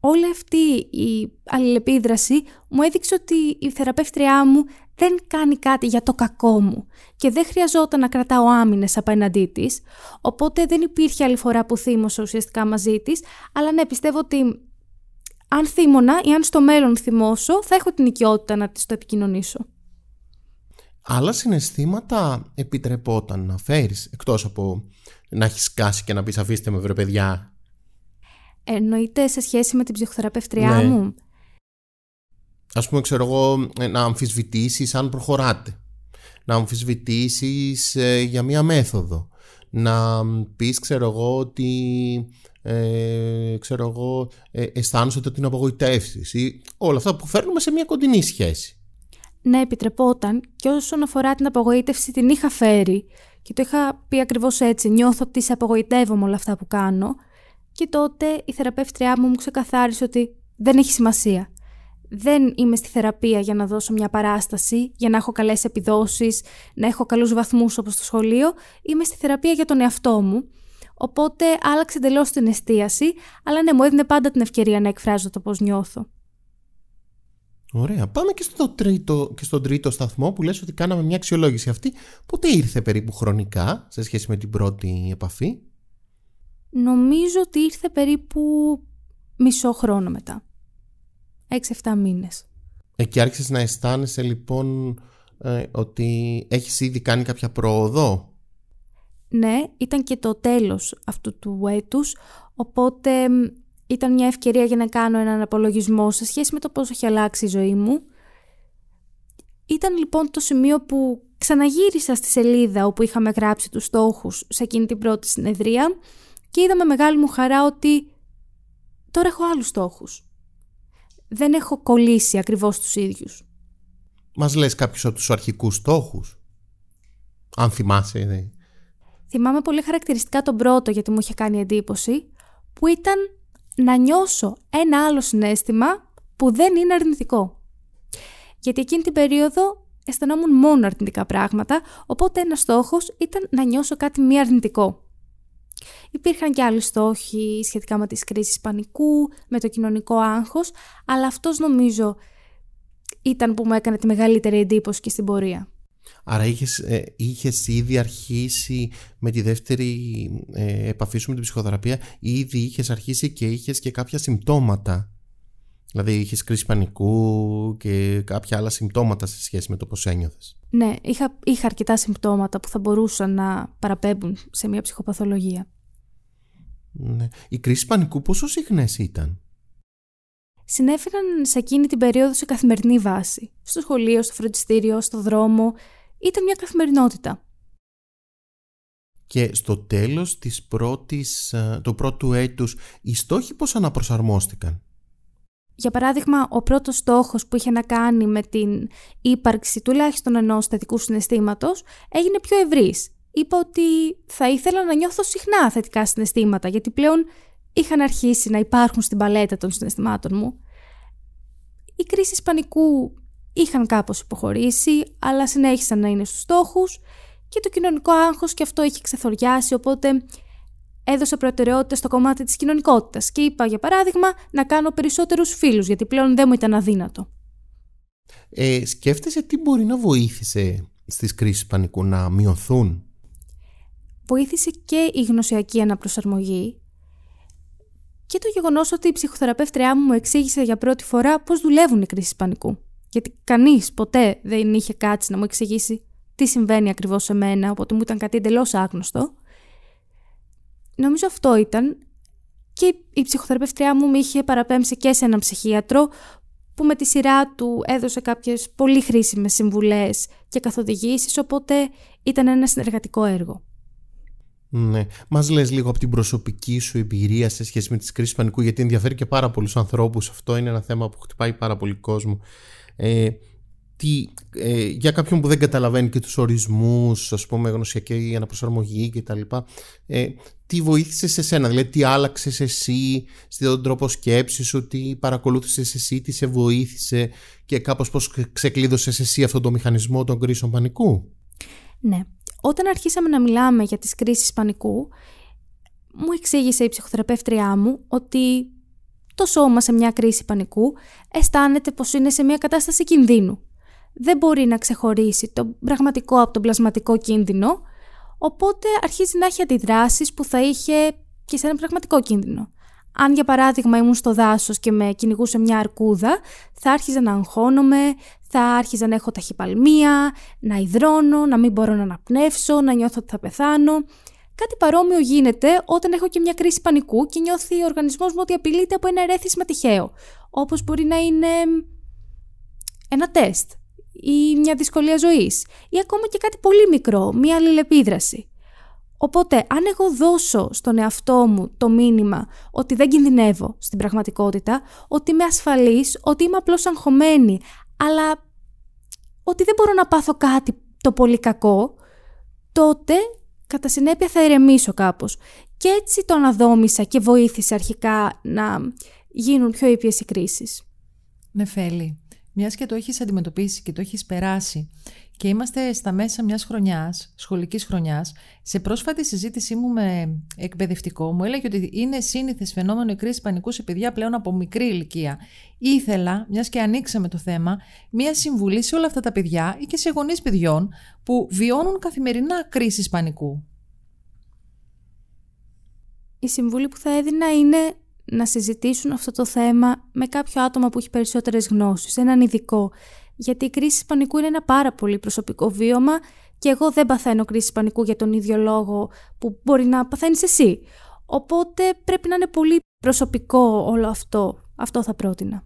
όλη αυτή η αλληλεπίδραση μου έδειξε ότι η θεραπεύτριά μου δεν κάνει κάτι για το κακό μου και δεν χρειαζόταν να κρατάω άμυνες απέναντί της, οπότε δεν υπήρχε άλλη φορά που θύμωσα ουσιαστικά μαζί της, αλλά ναι, πιστεύω ότι αν θύμωνα ή αν στο μέλλον θυμώσω, θα έχω την οικειότητα να της το επικοινωνήσω. Άλλα συναισθήματα επιτρεπόταν να φέρεις, εκτός από να έχεις σκάσει και να πεις αφήστε με βρε παιδιά. Εννοείται σε σχέση με την ψυχοθεραπεύτριά ναι. μου. Ας πούμε ξέρω εγώ να αμφισβητήσεις αν προχωράτε. Να αμφισβητήσεις ε, για μία μέθοδο. Να πεις ξέρω εγώ ότι ε, ξέρω εγώ, ε, αισθάνεσαι ότι την απογοητεύσεις ή όλα αυτά που φέρνουμε σε μια κοντινή σχέση. Ναι, επιτρεπόταν και όσον αφορά την απογοήτευση την είχα φέρει και το είχα πει ακριβώς έτσι, νιώθω ότι σε απογοητεύω με όλα αυτά που κάνω και τότε η θεραπεύτριά μου μου ξεκαθάρισε ότι δεν έχει σημασία. Δεν είμαι στη θεραπεία για να δώσω μια παράσταση, για να έχω καλές επιδόσεις, να έχω καλούς βαθμούς όπως στο σχολείο. Είμαι στη θεραπεία για τον εαυτό μου Οπότε άλλαξε εντελώς την εστίαση, αλλά ναι, μου έδινε πάντα την ευκαιρία να εκφράζω το πώς νιώθω. Ωραία. Πάμε και, στο τρίτο, και στον τρίτο σταθμό που λες ότι κάναμε μια αξιολόγηση αυτή. Πότε ήρθε περίπου χρονικά σε σχέση με την πρώτη επαφή; Νομίζω ότι ήρθε περίπου μισό χρόνο μετά. 6-7 μήνες. Εκεί άρχισες να αισθάνεσαι λοιπόν ε, ότι έχεις ήδη κάνει κάποια πρόοδο; Ναι, ήταν και το τέλος αυτού του έτους, οπότε ήταν μια ευκαιρία για να κάνω έναν απολογισμό σε σχέση με το πώς έχει αλλάξει η ζωή μου. Ήταν λοιπόν το σημείο που ξαναγύρισα στη σελίδα όπου είχαμε γράψει τους στόχους σε εκείνη την πρώτη συνεδρία και είδα με μεγάλη μου χαρά ότι τώρα έχω άλλους στόχους. Δεν έχω κολλήσει ακριβώς τους ίδιους. Μας λες κάποιους από τους αρχικούς στόχους. Αν θυμάσαι, Θυμάμαι πολύ χαρακτηριστικά τον πρώτο γιατί μου είχε κάνει εντύπωση, που ήταν να νιώσω ένα άλλο συνέστημα που δεν είναι αρνητικό. Γιατί εκείνη την περίοδο αισθανόμουν μόνο αρνητικά πράγματα, οπότε ένας στόχος ήταν να νιώσω κάτι μη αρνητικό. Υπήρχαν και άλλοι στόχοι σχετικά με τις κρίσεις πανικού, με το κοινωνικό άγχος, αλλά αυτός νομίζω ήταν που μου έκανε τη μεγαλύτερη εντύπωση και στην πορεία. Άρα είχες, ε, είχες ήδη αρχίσει με τη δεύτερη ε, επαφή σου με την ψυχοθεραπεία ήδη είχες αρχίσει και είχες και κάποια συμπτώματα Δηλαδή είχες κρίση πανικού και κάποια άλλα συμπτώματα σε σχέση με το πώς ένιωθες Ναι, είχα, είχα αρκετά συμπτώματα που θα μπορούσαν να παραπέμπουν σε μια ψυχοπαθολογία ναι. Οι κρίση πανικού πόσο συχνές ήταν; Συνέφεραν σε εκείνη την περίοδο σε καθημερινή βάση. Στο σχολείο, στο φροντιστήριο, στο δρόμο. Ήταν μια καθημερινότητα. Και στο τέλος της πρώτης, ε, του πρώτου έτους, οι στόχοι πώς αναπροσαρμόστηκαν; Για παράδειγμα, ο πρώτος στόχος που είχε να κάνει με την ύπαρξη τουλάχιστον ενός θετικού συναισθήματος έγινε πιο ευρύς. Είπα ότι θα ήθελα να νιώθω συχνά θετικά συναισθήματα, γιατί πλέον είχαν αρχίσει να υπάρχουν στην παλέτα των συναισθημάτων μου. Οι κρίσεις πανικού είχαν κάπως υποχωρήσει, αλλά συνέχισαν να είναι στους στόχους και το κοινωνικό άγχος και αυτό είχε ξεθοριάσει, οπότε έδωσα προτεραιότητα στο κομμάτι της κοινωνικότητας και είπα για παράδειγμα να κάνω περισσότερους φίλους, γιατί πλέον δεν μου ήταν αδύνατο. Ε, σκέφτεσαι τι μπορεί να βοήθησε στις κρίσεις πανικού να μειωθούν; Βοήθησε και η γνωσιακή αναπροσαρμογή και το γεγονός ότι η ψυχοθεραπεύτριά μου μου εξήγησε για πρώτη φορά πώς δουλεύουν οι κρίσεις πανικού. Γιατί κανείς ποτέ δεν είχε κάτσει να μου εξηγήσει τι συμβαίνει ακριβώς σε μένα, οπότε μου ήταν κάτι εντελώς άγνωστο. Νομίζω αυτό ήταν. Και η ψυχοθεραπεύτριά μου με είχε παραπέμψει και σε έναν ψυχίατρο που με τη σειρά του έδωσε κάποιες πολύ χρήσιμες συμβουλές και καθοδηγήσεις, οπότε ήταν ένα συνεργατικό έργο. Ναι. Μας λες λίγο από την προσωπική σου εμπειρία σε σχέση με τις κρίσεις πανικού, γιατί ενδιαφέρει και πάρα πολλούς ανθρώπους. Αυτό είναι ένα θέμα που χτυπάει πάρα πολύ κόσμο. Ε, τι, ε, για κάποιον που δεν καταλαβαίνει και τους ορισμούς, ας πούμε γνωσιακή αναπροσαρμογή και τα λοιπά, ε, τι βοήθησες σε σένα, δηλαδή τι άλλαξες εσύ στον τρόπο σκέψης σου, τι παρακολούθησες εσύ, τι σε βοήθησε και κάπως πώς ξεκλείδωσες εσύ αυτό το μηχανισμό των κρίσεων πανικού; Ναι, όταν αρχίσαμε να μιλάμε για τις κρίσεις πανικού, μου εξήγησε η ψυχοθεραπεύτριά μου ότι το σώμα σε μια κρίση πανικού αισθάνεται πως είναι σε μια κατάσταση κινδύνου. Δεν μπορεί να ξεχωρίσει το πραγματικό από τον πλασματικό κίνδυνο, οπότε αρχίζει να έχει αντιδράσεις που θα είχε και σε ένα πραγματικό κίνδυνο. Αν για παράδειγμα ήμουν στο δάσος και με κυνηγούσε μια αρκούδα, θα άρχιζα να αγχώνομαι, θα άρχιζα να έχω ταχυπαλμία, να υδρώνω, να μην μπορώ να αναπνεύσω, να νιώθω ότι θα πεθάνω. Κάτι παρόμοιο γίνεται όταν έχω και μια κρίση πανικού και νιώθει ο οργανισμός μου ότι απειλείται από ένα ερέθισμα τυχαίο. Όπως μπορεί να είναι ένα τεστ ή μια δυσκολία ζωής ή ακόμα και κάτι πολύ μικρό, μια αλληλεπίδραση. Οπότε, αν εγώ δώσω στον εαυτό μου το μήνυμα ότι δεν κινδυνεύω στην πραγματικότητα, ότι είμαι ασφαλής, ότι είμαι απλώς αγχωμένη, αλλά ότι δεν μπορώ να πάθω κάτι το πολύ κακό, τότε κατά συνέπεια θα ηρεμήσω κάπως. Και έτσι το αναδόμησα και βοήθησε αρχικά να γίνουν πιο ήπιες οι κρίσεις. Νεφέλη, μιας και το έχεις αντιμετωπίσει και το έχεις περάσει και είμαστε στα μέσα μιας χρονιάς, σχολικής χρονιάς, σε πρόσφατη συζήτησή μου με εκπαιδευτικό μου έλεγε ότι είναι σύνηθες φαινόμενο η κρίση πανικού σε παιδιά πλέον από μικρή ηλικία. Ήθελα, μιας και ανοίξαμε το θέμα, μια συμβουλή σε όλα αυτά τα παιδιά ή και σε γονείς παιδιών που βιώνουν καθημερινά κρίσεις πανικού. Η συμβουλή που θα έδινα είναι να συζητήσουν αυτό το θέμα με κάποιο άτομο που έχει περισσότερες γνώσεις, έναν ειδικό. Γιατί η κρίση πανικού είναι ένα πάρα πολύ προσωπικό βίωμα και εγώ δεν παθαίνω κρίση πανικού για τον ίδιο λόγο που μπορεί να παθαίνεις εσύ. Οπότε πρέπει να είναι πολύ προσωπικό όλο αυτό. Αυτό θα πρότεινα.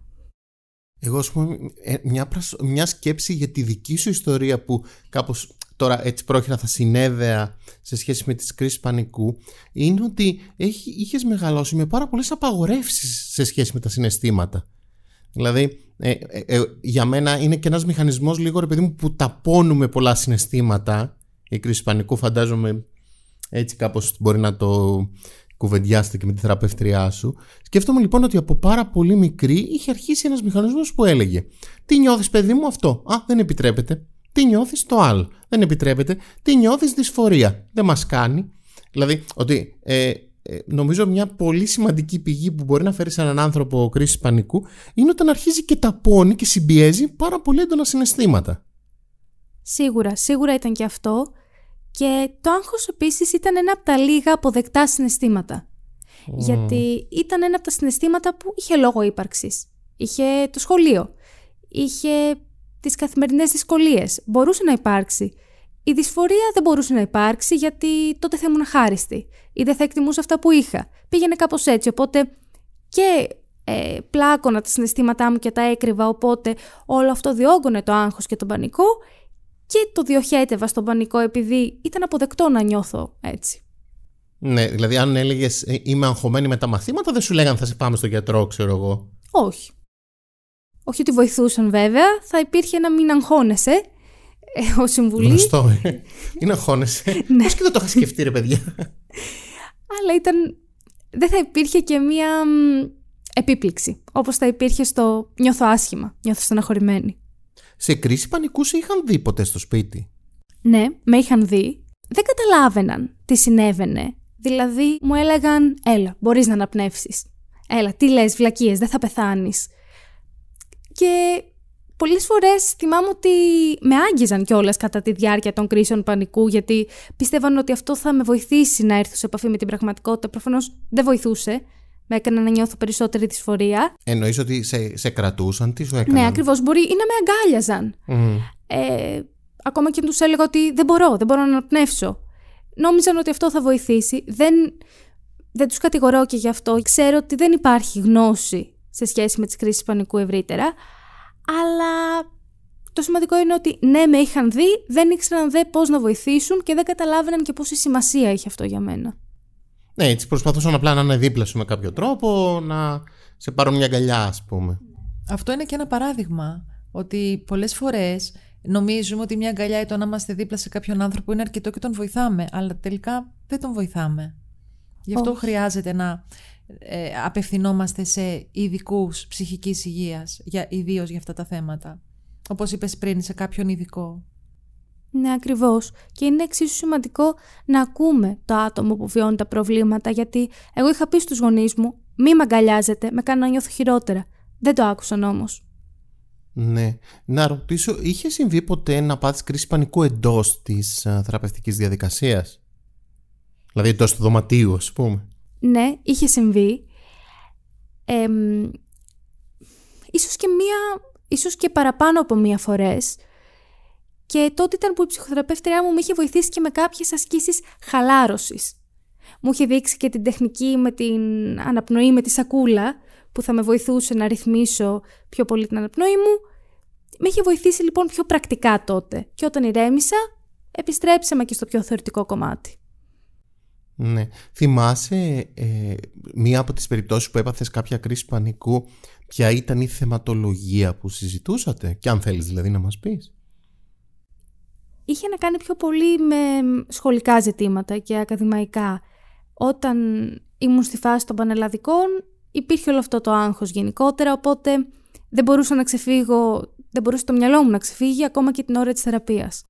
Εγώ, ας πούμε, ε, μια, μια σκέψη για τη δική σου ιστορία που κάπως τώρα έτσι πρόχειρα θα συνέδεα σε σχέση με τις κρίσεις πανικού είναι ότι έχει, είχες μεγαλώσει με πάρα πολλές απαγορεύσεις σε σχέση με τα συναισθήματα. Δηλαδή, ε, ε, ε, για μένα είναι και ένας μηχανισμός λίγο ρε παιδί μου που ταπώνουμε πολλά συναισθήματα. Η κρίση πανικού φαντάζομαι έτσι κάπως μπορεί να το κουβεντιάσετε και με τη θεραπεύτριά σου. Σκέφτομαι λοιπόν ότι από πάρα πολύ μικρή είχε αρχίσει ένας μηχανισμός που έλεγε «Τι νιώθεις παιδί μου αυτό, α δεν επιτρέπεται, τι νιώθεις το άλλο, δεν επιτρέπεται, τι νιώθεις δυσφορία, δεν μας κάνει». Δηλαδή ότι ε, ε, νομίζω μια πολύ σημαντική πηγή που μπορεί να φέρει σε έναν άνθρωπο κρίση πανικού είναι όταν αρχίζει και ταπώνει και συμπιέζει πάρα πολύ έντονα συναισθήματα. Σίγουρα, σίγουρα ήταν και αυτό. Και το άγχος επίσης ήταν ένα από τα λίγα αποδεκτά συναισθήματα. Γιατί ήταν ένα από τα συναισθήματα που είχε λόγο ύπαρξης. Είχε το σχολείο. Είχε τις καθημερινές δυσκολίες. Μπορούσε να υπάρξει. Η δυσφορία δεν μπορούσε να υπάρξει γιατί τότε θα ήμουν χάριστη ή δεν θα εκτιμούσα αυτά που είχα. Πήγαινε κάπως έτσι, οπότε και ε, πλάκωνα τα συναισθήματά μου και τα έκρυβα, οπότε όλο αυτό διόγκωνε το άγχος και τον πανικό και το διοχέτευα στον πανικό επειδή ήταν αποδεκτό να νιώθω έτσι. Ναι, δηλαδή αν έλεγες ε, είμαι αγχωμένη με τα μαθήματα, δεν σου λέγανε θα σε πάμε στο γιατρό, ξέρω εγώ. Όχι. Όχι ότι βοηθούσαν βέβαια, θα υπήρχε να μην αγχώνεσαι ε, ο συμβουλή. Γνωστό, ε. Είναι αγχώνεσαι. ναι. Πώς και δεν το είχα σκεφτεί, ρε παιδιά. Αλλά ήταν. Δεν θα υπήρχε και μία επίπληξη. Όπως θα υπήρχε στο νιώθω άσχημα, νιώθω στεναχωρημένη. Σε κρίση πανικού σε είχαν δει ποτέ στο σπίτι; Ναι, με είχαν δει. Δεν καταλάβαιναν τι συνέβαινε. Δηλαδή μου έλεγαν έλα, μπορείς να αναπνεύσεις. Έλα, τι λες, βλακίες, δεν θα πεθάνεις. Και Πολλές φορές θυμάμαι ότι με άγγιζαν κιόλας κατά τη διάρκεια των κρίσεων πανικού, γιατί πίστευαν ότι αυτό θα με βοηθήσει να έρθω σε επαφή με την πραγματικότητα. Προφανώς δεν βοηθούσε. Με έκανε να νιώθω περισσότερη δυσφορία. Εννοείς ότι σε, σε κρατούσαν, τις σου έκαναν; Ναι, ακριβώς. Μπορεί ή να με αγκάλιαζαν. Ε, ακόμα και τους έλεγα ότι δεν μπορώ, δεν μπορώ να αναπνεύσω. Νόμιζαν ότι αυτό θα βοηθήσει. Δεν, δεν τους κατηγορώ και γι' αυτό. Ξέρω ότι δεν υπάρχει γνώση σε σχέση με τις κρίσεις πανικού ευρύτερα αλλά το σημαντικό είναι ότι ναι, με είχαν δει, δεν ήξεραν δε πώς να βοηθήσουν και δεν καταλάβαιναν και πόση σημασία είχε αυτό για μένα. Ναι, έτσι προσπαθούσαν απλά να είναι δίπλα σου με κάποιο τρόπο, να σε πάρουν μια αγκαλιά, ας πούμε. Αυτό είναι και ένα παράδειγμα, ότι πολλές φορές νομίζουμε ότι μια αγκαλιά ή το να είμαστε δίπλα σε κάποιον άνθρωπο είναι αρκετό και τον βοηθάμε, αλλά τελικά δεν τον βοηθάμε. Γι' αυτό χρειάζεται να ε, απευθυνόμαστε σε ειδικούς ψυχικής υγείας, για, ιδίως για αυτά τα θέματα. Όπως είπες πριν, σε κάποιον ειδικό. Ναι, ακριβώς. Και είναι εξίσου σημαντικό να ακούμε το άτομο που βιώνει τα προβλήματα, γιατί εγώ είχα πει στους γονείς μου, μη με αγκαλιάζετε, με κάνει να νιώθω χειρότερα. Δεν το άκουσαν όμως. Ναι. Να ρωτήσω, είχε συμβεί ποτέ να πάθεις κρίση πανικού εντός της α, θεραπευτικής διαδικασίας; Δηλαδή εντός του δωματίου, ας πούμε. Ναι, είχε συμβεί. ε, ίσως και μία, ίσως και παραπάνω από μία φορές και τότε ήταν που η ψυχοθεραπεύτριά μου με είχε βοηθήσει και με κάποιες ασκήσεις χαλάρωσης. Μου είχε δείξει και την τεχνική με την αναπνοή με τη σακούλα που θα με βοηθούσε να ρυθμίσω πιο πολύ την αναπνοή μου. Με είχε βοηθήσει λοιπόν πιο πρακτικά τότε. Και όταν ηρέμησα, επιστρέψαμε και στο πιο θεωρητικό κομμάτι. Ναι. Θυμάσαι ε, μία από τις περιπτώσεις που έπαθες κάποια κρίση πανικού, ποια ήταν η θεματολογία που συζητούσατε; Και αν θέλεις δηλαδή να μας πεις. Είχε να κάνει πιο πολύ με σχολικά ζητήματα και ακαδημαϊκά. Όταν ήμουν στη φάση των πανελλαδικών υπήρχε όλο αυτό το άγχος γενικότερα, οπότε δεν μπορούσα να ξεφύγω, δεν μπορούσε το μυαλό μου να ξεφύγει ακόμα και την ώρα της θεραπείας.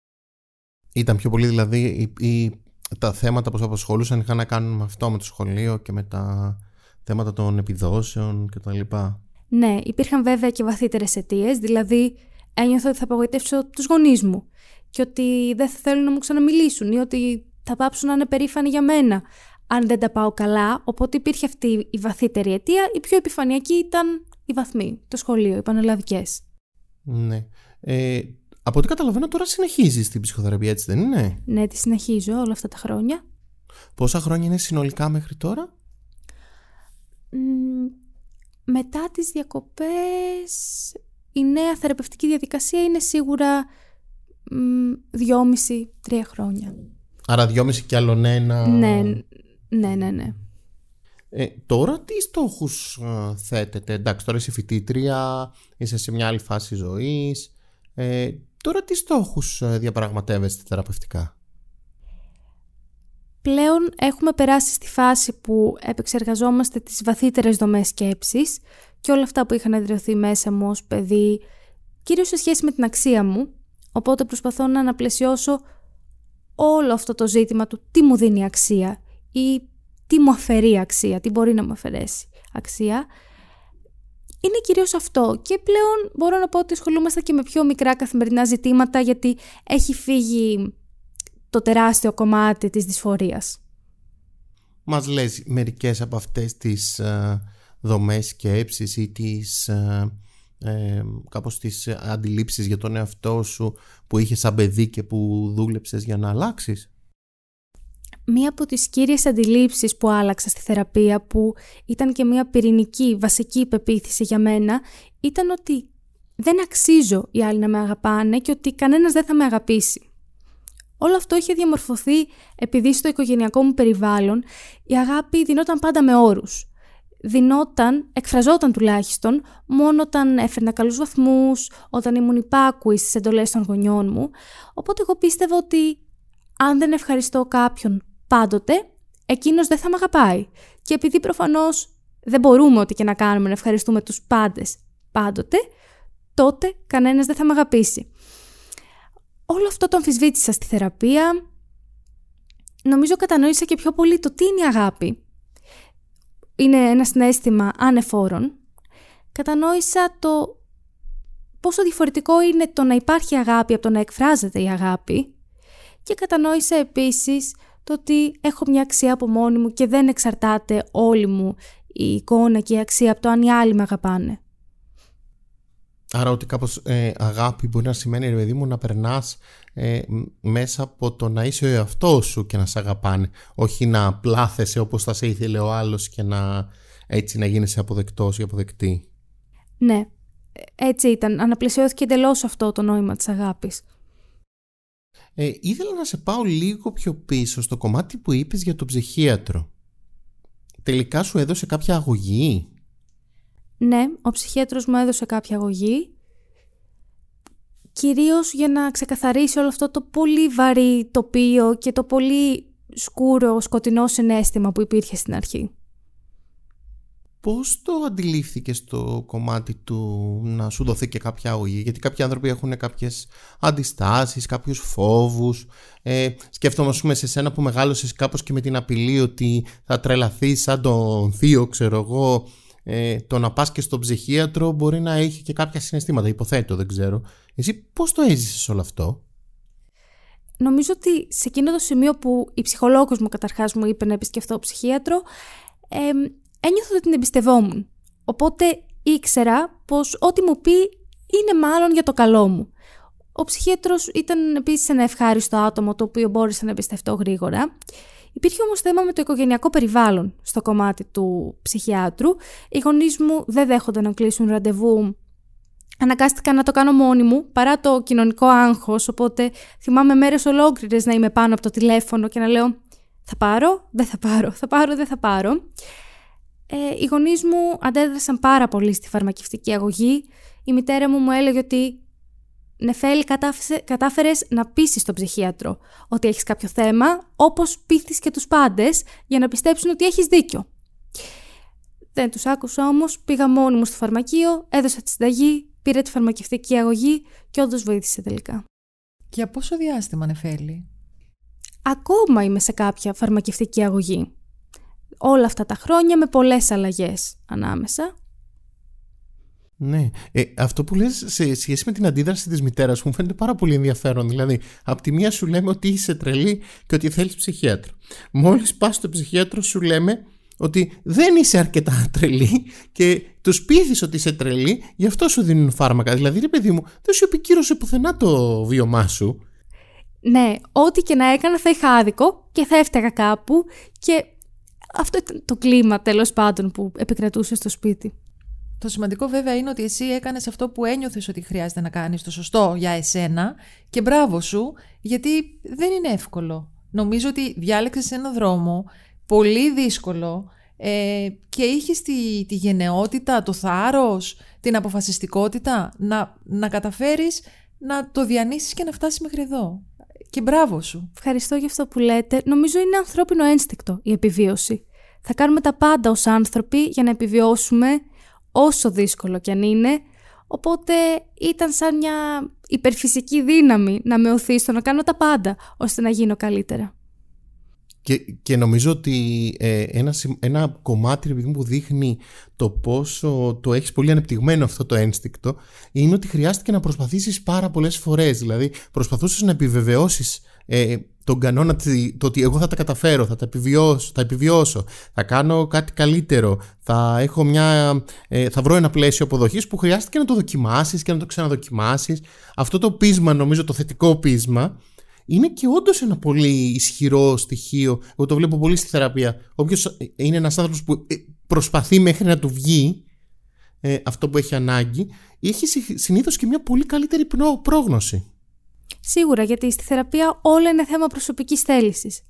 Ήταν πιο πολύ δηλαδή η, τα θέματα που σας απασχολούσαν είχαν να κάνουν με αυτό, με το σχολείο και με τα θέματα των επιδόσεων κτλ. Ναι, υπήρχαν βέβαια και βαθύτερες αιτίες, δηλαδή ένιωθα ότι θα απογοητεύσω τους γονείς μου και ότι δεν θα θέλουν να μου ξαναμιλήσουν ή ότι θα πάψουν να είναι περήφανοι για μένα αν δεν τα πάω καλά, οπότε υπήρχε αυτή η βαθύτερη αιτία. Η πιο επιφανειακή ήταν οι βαθμοί, το σχολείο, οι πανελλαδικές. Ναι. Ε, από ό,τι καταλαβαίνω τώρα συνεχίζεις την ψυχοθεραπεία, έτσι δεν είναι; Ναι, τη συνεχίζω όλα αυτά τα χρόνια. Πόσα χρόνια είναι συνολικά μέχρι τώρα; μετά τις διακοπές η νέα θεραπευτική διαδικασία είναι σίγουρα δυόμιση-τρία χρόνια. Άρα δυόμιση και άλλον ένα... Ναι, ναι, ναι, ναι. Ε, τώρα τι στόχους ε, θέτετε, εντάξει τώρα είσαι φοιτήτρια, είσαι σε μια άλλη φάση ζωής, ε, τώρα τι στόχους ε, διαπραγματεύεστε θεραπευτικά; Πλέον έχουμε περάσει στη φάση που επεξεργαζόμαστε τις βαθύτερες δομές σκέψης και όλα αυτά που είχαν εδραιωθεί μέσα μου ως παιδί, κυρίως σε σχέση με την αξία μου, οπότε προσπαθώ να αναπλαισιώσω όλο αυτό το ζήτημα του τι μου δίνει αξία ή τι μου αφαιρεί αξία, τι μπορεί να μου αφαιρέσει αξία. Είναι κυρίως αυτό και πλέον μπορώ να πω ότι ασχολούμαστε και με πιο μικρά καθημερινά ζητήματα γιατί έχει φύγει το τεράστιο κομμάτι της δυσφορίας. Μας λες μερικές από αυτές τις ε, δομές σκέψης ή τις, ε, ε, κάπως τις αντιλήψεις για τον εαυτό σου που είχες σαν παιδί και που δούλεψες για να αλλάξεις; Μία από τις κύριες αντιλήψεις που άλλαξα στη θεραπεία που ήταν και μία πυρηνική βασική πεποίθηση για μένα ήταν ότι δεν αξίζω οι άλλοι να με αγαπάνε και ότι κανένας δεν θα με αγαπήσει. Όλο αυτό είχε διαμορφωθεί επειδή στο οικογενειακό μου περιβάλλον η αγάπη δινόταν πάντα με όρους. Δινόταν, εκφραζόταν τουλάχιστον, μόνο όταν έφερνα καλούς βαθμούς, όταν ήμουν υπάκουη στις εντολές των γονιών μου. Οπότε εγώ πίστευα ότι αν δεν ευχαριστώ κάποιον πάντοτε εκείνος δεν θα με αγαπάει. Και επειδή προφανώς δεν μπορούμε ό,τι και να κάνουμε να ευχαριστούμε τους πάντες πάντοτε, τότε κανένας δεν θα με αγαπήσει. Όλο αυτό το αμφισβήτησα στη θεραπεία. Νομίζω κατανόησα και πιο πολύ το τι είναι η αγάπη. Είναι ένα συνέστημα ανεφόρων. Κατανόησα το πόσο διαφορετικό είναι το να υπάρχει αγάπη από το να εκφράζεται η αγάπη. Και κατανόησα επίσης το ότι έχω μια αξία από μόνη μου και δεν εξαρτάται όλη μου η εικόνα και η αξία από το αν οι άλλοι με αγαπάνε. Άρα ότι κάπως ε, αγάπη μπορεί να σημαίνει ρε παιδί μου να περνάς ε, μέσα από το να είσαι ο εαυτός σου και να σε αγαπάνε όχι να πλάθεσαι όπως θα σε ήθελε ο άλλος και να έτσι να γίνεσαι αποδεκτός ή αποδεκτή. Ναι, έτσι ήταν. Αναπλησιώθηκε εντελώς αυτό το νόημα της αγάπης. Ε, ήθελα να σε πάω λίγο πιο πίσω στο κομμάτι που είπες για τον ψυχίατρο. Τελικά σου έδωσε κάποια αγωγή; Ναι, ο ψυχίατρος μου έδωσε κάποια αγωγή. Κυρίως για να ξεκαθαρίσει όλο αυτό το πολύ βαρύ τοπίο και το πολύ σκούρο, σκοτεινό συνέστημα που υπήρχε στην αρχή. Πώς το αντιλήφθηκες το κομμάτι του να σου δοθεί και κάποια αγωγή; Γιατί κάποιοι άνθρωποι έχουν κάποιες αντιστάσεις, κάποιους φόβους. Ε, σκέφτομαι ας πούμε σε σένα που μεγάλωσες κάπως και με την απειλή ότι θα τρελαθείς σαν τον θείο ξέρω εγώ. Ε, το να πας και στον ψυχίατρο μπορεί να έχει και κάποια συναισθήματα. Υποθέτω δεν ξέρω. Εσύ πώς το έζησες όλο αυτό; Νομίζω ότι σε εκείνο το σημείο που η ψυχολόγος μου καταρχάς μου είπε να επισκεφτώ ψυχίατρο ε, ένιωθα ότι την εμπιστευόμουν. Οπότε ήξερα πως ό,τι μου πει είναι μάλλον για το καλό μου. Ο ψυχίατρος ήταν επίσης ένα ευχάριστο άτομο το οποίο μπόρεσα να εμπιστευτώ γρήγορα. Υπήρχε όμως θέμα με το οικογενειακό περιβάλλον στο κομμάτι του ψυχιάτρου. Οι γονείς μου δεν δέχονταν να κλείσουν ραντεβού Αναγκάστηκα να το κάνω μόνη μου παρά το κοινωνικό άγχος, οπότε θυμάμαι μέρες ολόκληρες να είμαι πάνω από το τηλέφωνο και να λέω θα πάρω, δεν θα πάρω, θα πάρω, δεν θα πάρω. Ε, οι γονείς μου αντέδρασαν πάρα πολύ στη φαρμακευτική αγωγή. Η μητέρα μου μου έλεγε ότι Νεφέλη κατάφερες να πείσεις τον ψυχίατρο ότι έχεις κάποιο θέμα, όπως πείθεις και τους πάντες για να πιστέψουν ότι έχεις δίκιο. Δεν τους άκουσα όμως, πήγα μόνη μου στο φαρμακείο, έδωσα τη συνταγή, πήρα τη φαρμακευτική αγωγή και όντως βοήθησε τελικά. Για πόσο διάστημα Νεφέλη; Ακόμα είμαι σε κάποια φαρμακευτική αγωγή. Όλα αυτά τα χρόνια με πολλές αλλαγές ανάμεσα. Ναι. Ε, αυτό που λες σε σχέση με την αντίδραση της μητέρας μου φαίνεται πάρα πολύ ενδιαφέρον. Δηλαδή, από τη μία σου λέμε ότι είσαι τρελή και ότι θέλεις ψυχίατρο. Μόλις πας στο ψυχίατρο σου λέμε ότι δεν είσαι αρκετά τρελή και τους πείθεις ότι είσαι τρελή, γι' αυτό σου δίνουν φάρμακα. Δηλαδή, ρε παιδί μου, δεν σου επικύρωσε πουθενά το βίωμά σου. Ναι, ό,τι και να έκανα θα είχα άδικο και θα έφταγα κάπου και αυτό ήταν το κλίμα τέλος πάντων που επικρατούσε στο σπίτι. Το σημαντικό βέβαια είναι ότι εσύ έκανες αυτό που ένιωθες ότι χρειάζεται να κάνεις το σωστό για εσένα και μπράβο σου γιατί δεν είναι εύκολο. Νομίζω ότι διάλεξες ένα δρόμο πολύ δύσκολο ε, και είχες τη, τη γενναιότητα, το θάρρος, την αποφασιστικότητα να, να καταφέρεις να το διανύσεις και να φτάσεις μέχρι εδώ. Και μπράβο σου. Ευχαριστώ για αυτό που λέτε. Νομίζω είναι ανθρώπινο ένστικτο η επιβίωση. Θα κάνουμε τα πάντα ως άνθρωποι για να επιβιώσουμε όσο δύσκολο κι αν είναι. Οπότε ήταν σαν μια υπερφυσική δύναμη να με οθεί στο να κάνω τα πάντα ώστε να γίνω καλύτερα. Και, και νομίζω ότι ε, ένα, ένα κομμάτι που δείχνει το πόσο το έχεις πολύ ανεπτυγμένο αυτό το ένστικτο είναι ότι χρειάστηκε να προσπαθήσεις πάρα πολλές φορές. Δηλαδή προσπαθούσες να επιβεβαιώσεις ε, τον κανόνα το ότι εγώ θα τα καταφέρω, θα τα επιβιώσω, θα επιβιώσω, θα κάνω κάτι καλύτερο, θα, έχω μια, ε, θα βρω ένα πλαίσιο αποδοχής που χρειάστηκε να το δοκιμάσεις και να το ξαναδοκιμάσεις. Αυτό το πείσμα, νομίζω το θετικό πείσμα, είναι και όντως ένα πολύ ισχυρό στοιχείο. Εγώ το βλέπω πολύ στη θεραπεία. Όποιος είναι ένας άνθρωπος που ε, προσπαθεί μέχρι να του βγει ε, αυτό που έχει ανάγκη, έχει συνήθως και μια πολύ καλύτερη πρόγνωση. Σίγουρα, γιατί στη θεραπεία όλα είναι θέμα προσωπικής θέλησης.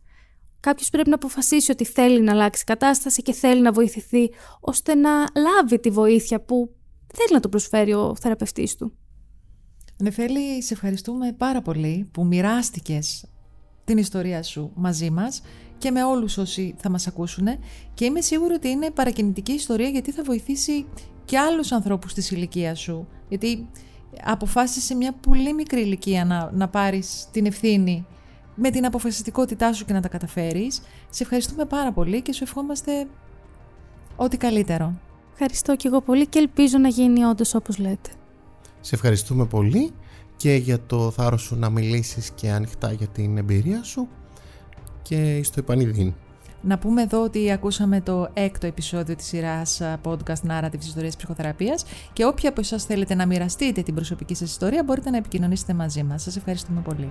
Κάποιος πρέπει να αποφασίσει ότι θέλει να αλλάξει κατάσταση και θέλει να βοηθηθεί, ώστε να λάβει τη βοήθεια που θέλει να το προσφέρει ο θεραπευτής του. Νεφέλη, σε ευχαριστούμε πάρα πολύ που μοιράστηκες την ιστορία σου μαζί μας και με όλους όσοι θα μας ακούσουν και είμαι σίγουρη ότι είναι παρακινητική ιστορία γιατί θα βοηθήσει και άλλους ανθρώπους της ηλικίας σου γιατί αποφάσισες σε μια πολύ μικρή ηλικία να, να πάρεις την ευθύνη με την αποφασιστικότητά σου και να τα καταφέρεις. Σε ευχαριστούμε πάρα πολύ και σου ευχόμαστε ό,τι καλύτερο. Ευχαριστώ και εγώ πολύ και ελπίζω να γίνει όντως όπως λέτε. Σε ευχαριστούμε πολύ και για το θάρρος σου να μιλήσεις και ανοιχτά για την εμπειρία σου και στο επανειδήν. Να πούμε εδώ ότι ακούσαμε το έκτο επεισόδιο της σειράς podcast Narrative Ιστορίας Ψυχοθεραπείας και όποια από εσάς θέλετε να μοιραστείτε την προσωπική σας ιστορία μπορείτε να επικοινωνήσετε μαζί μας. Σας ευχαριστούμε πολύ.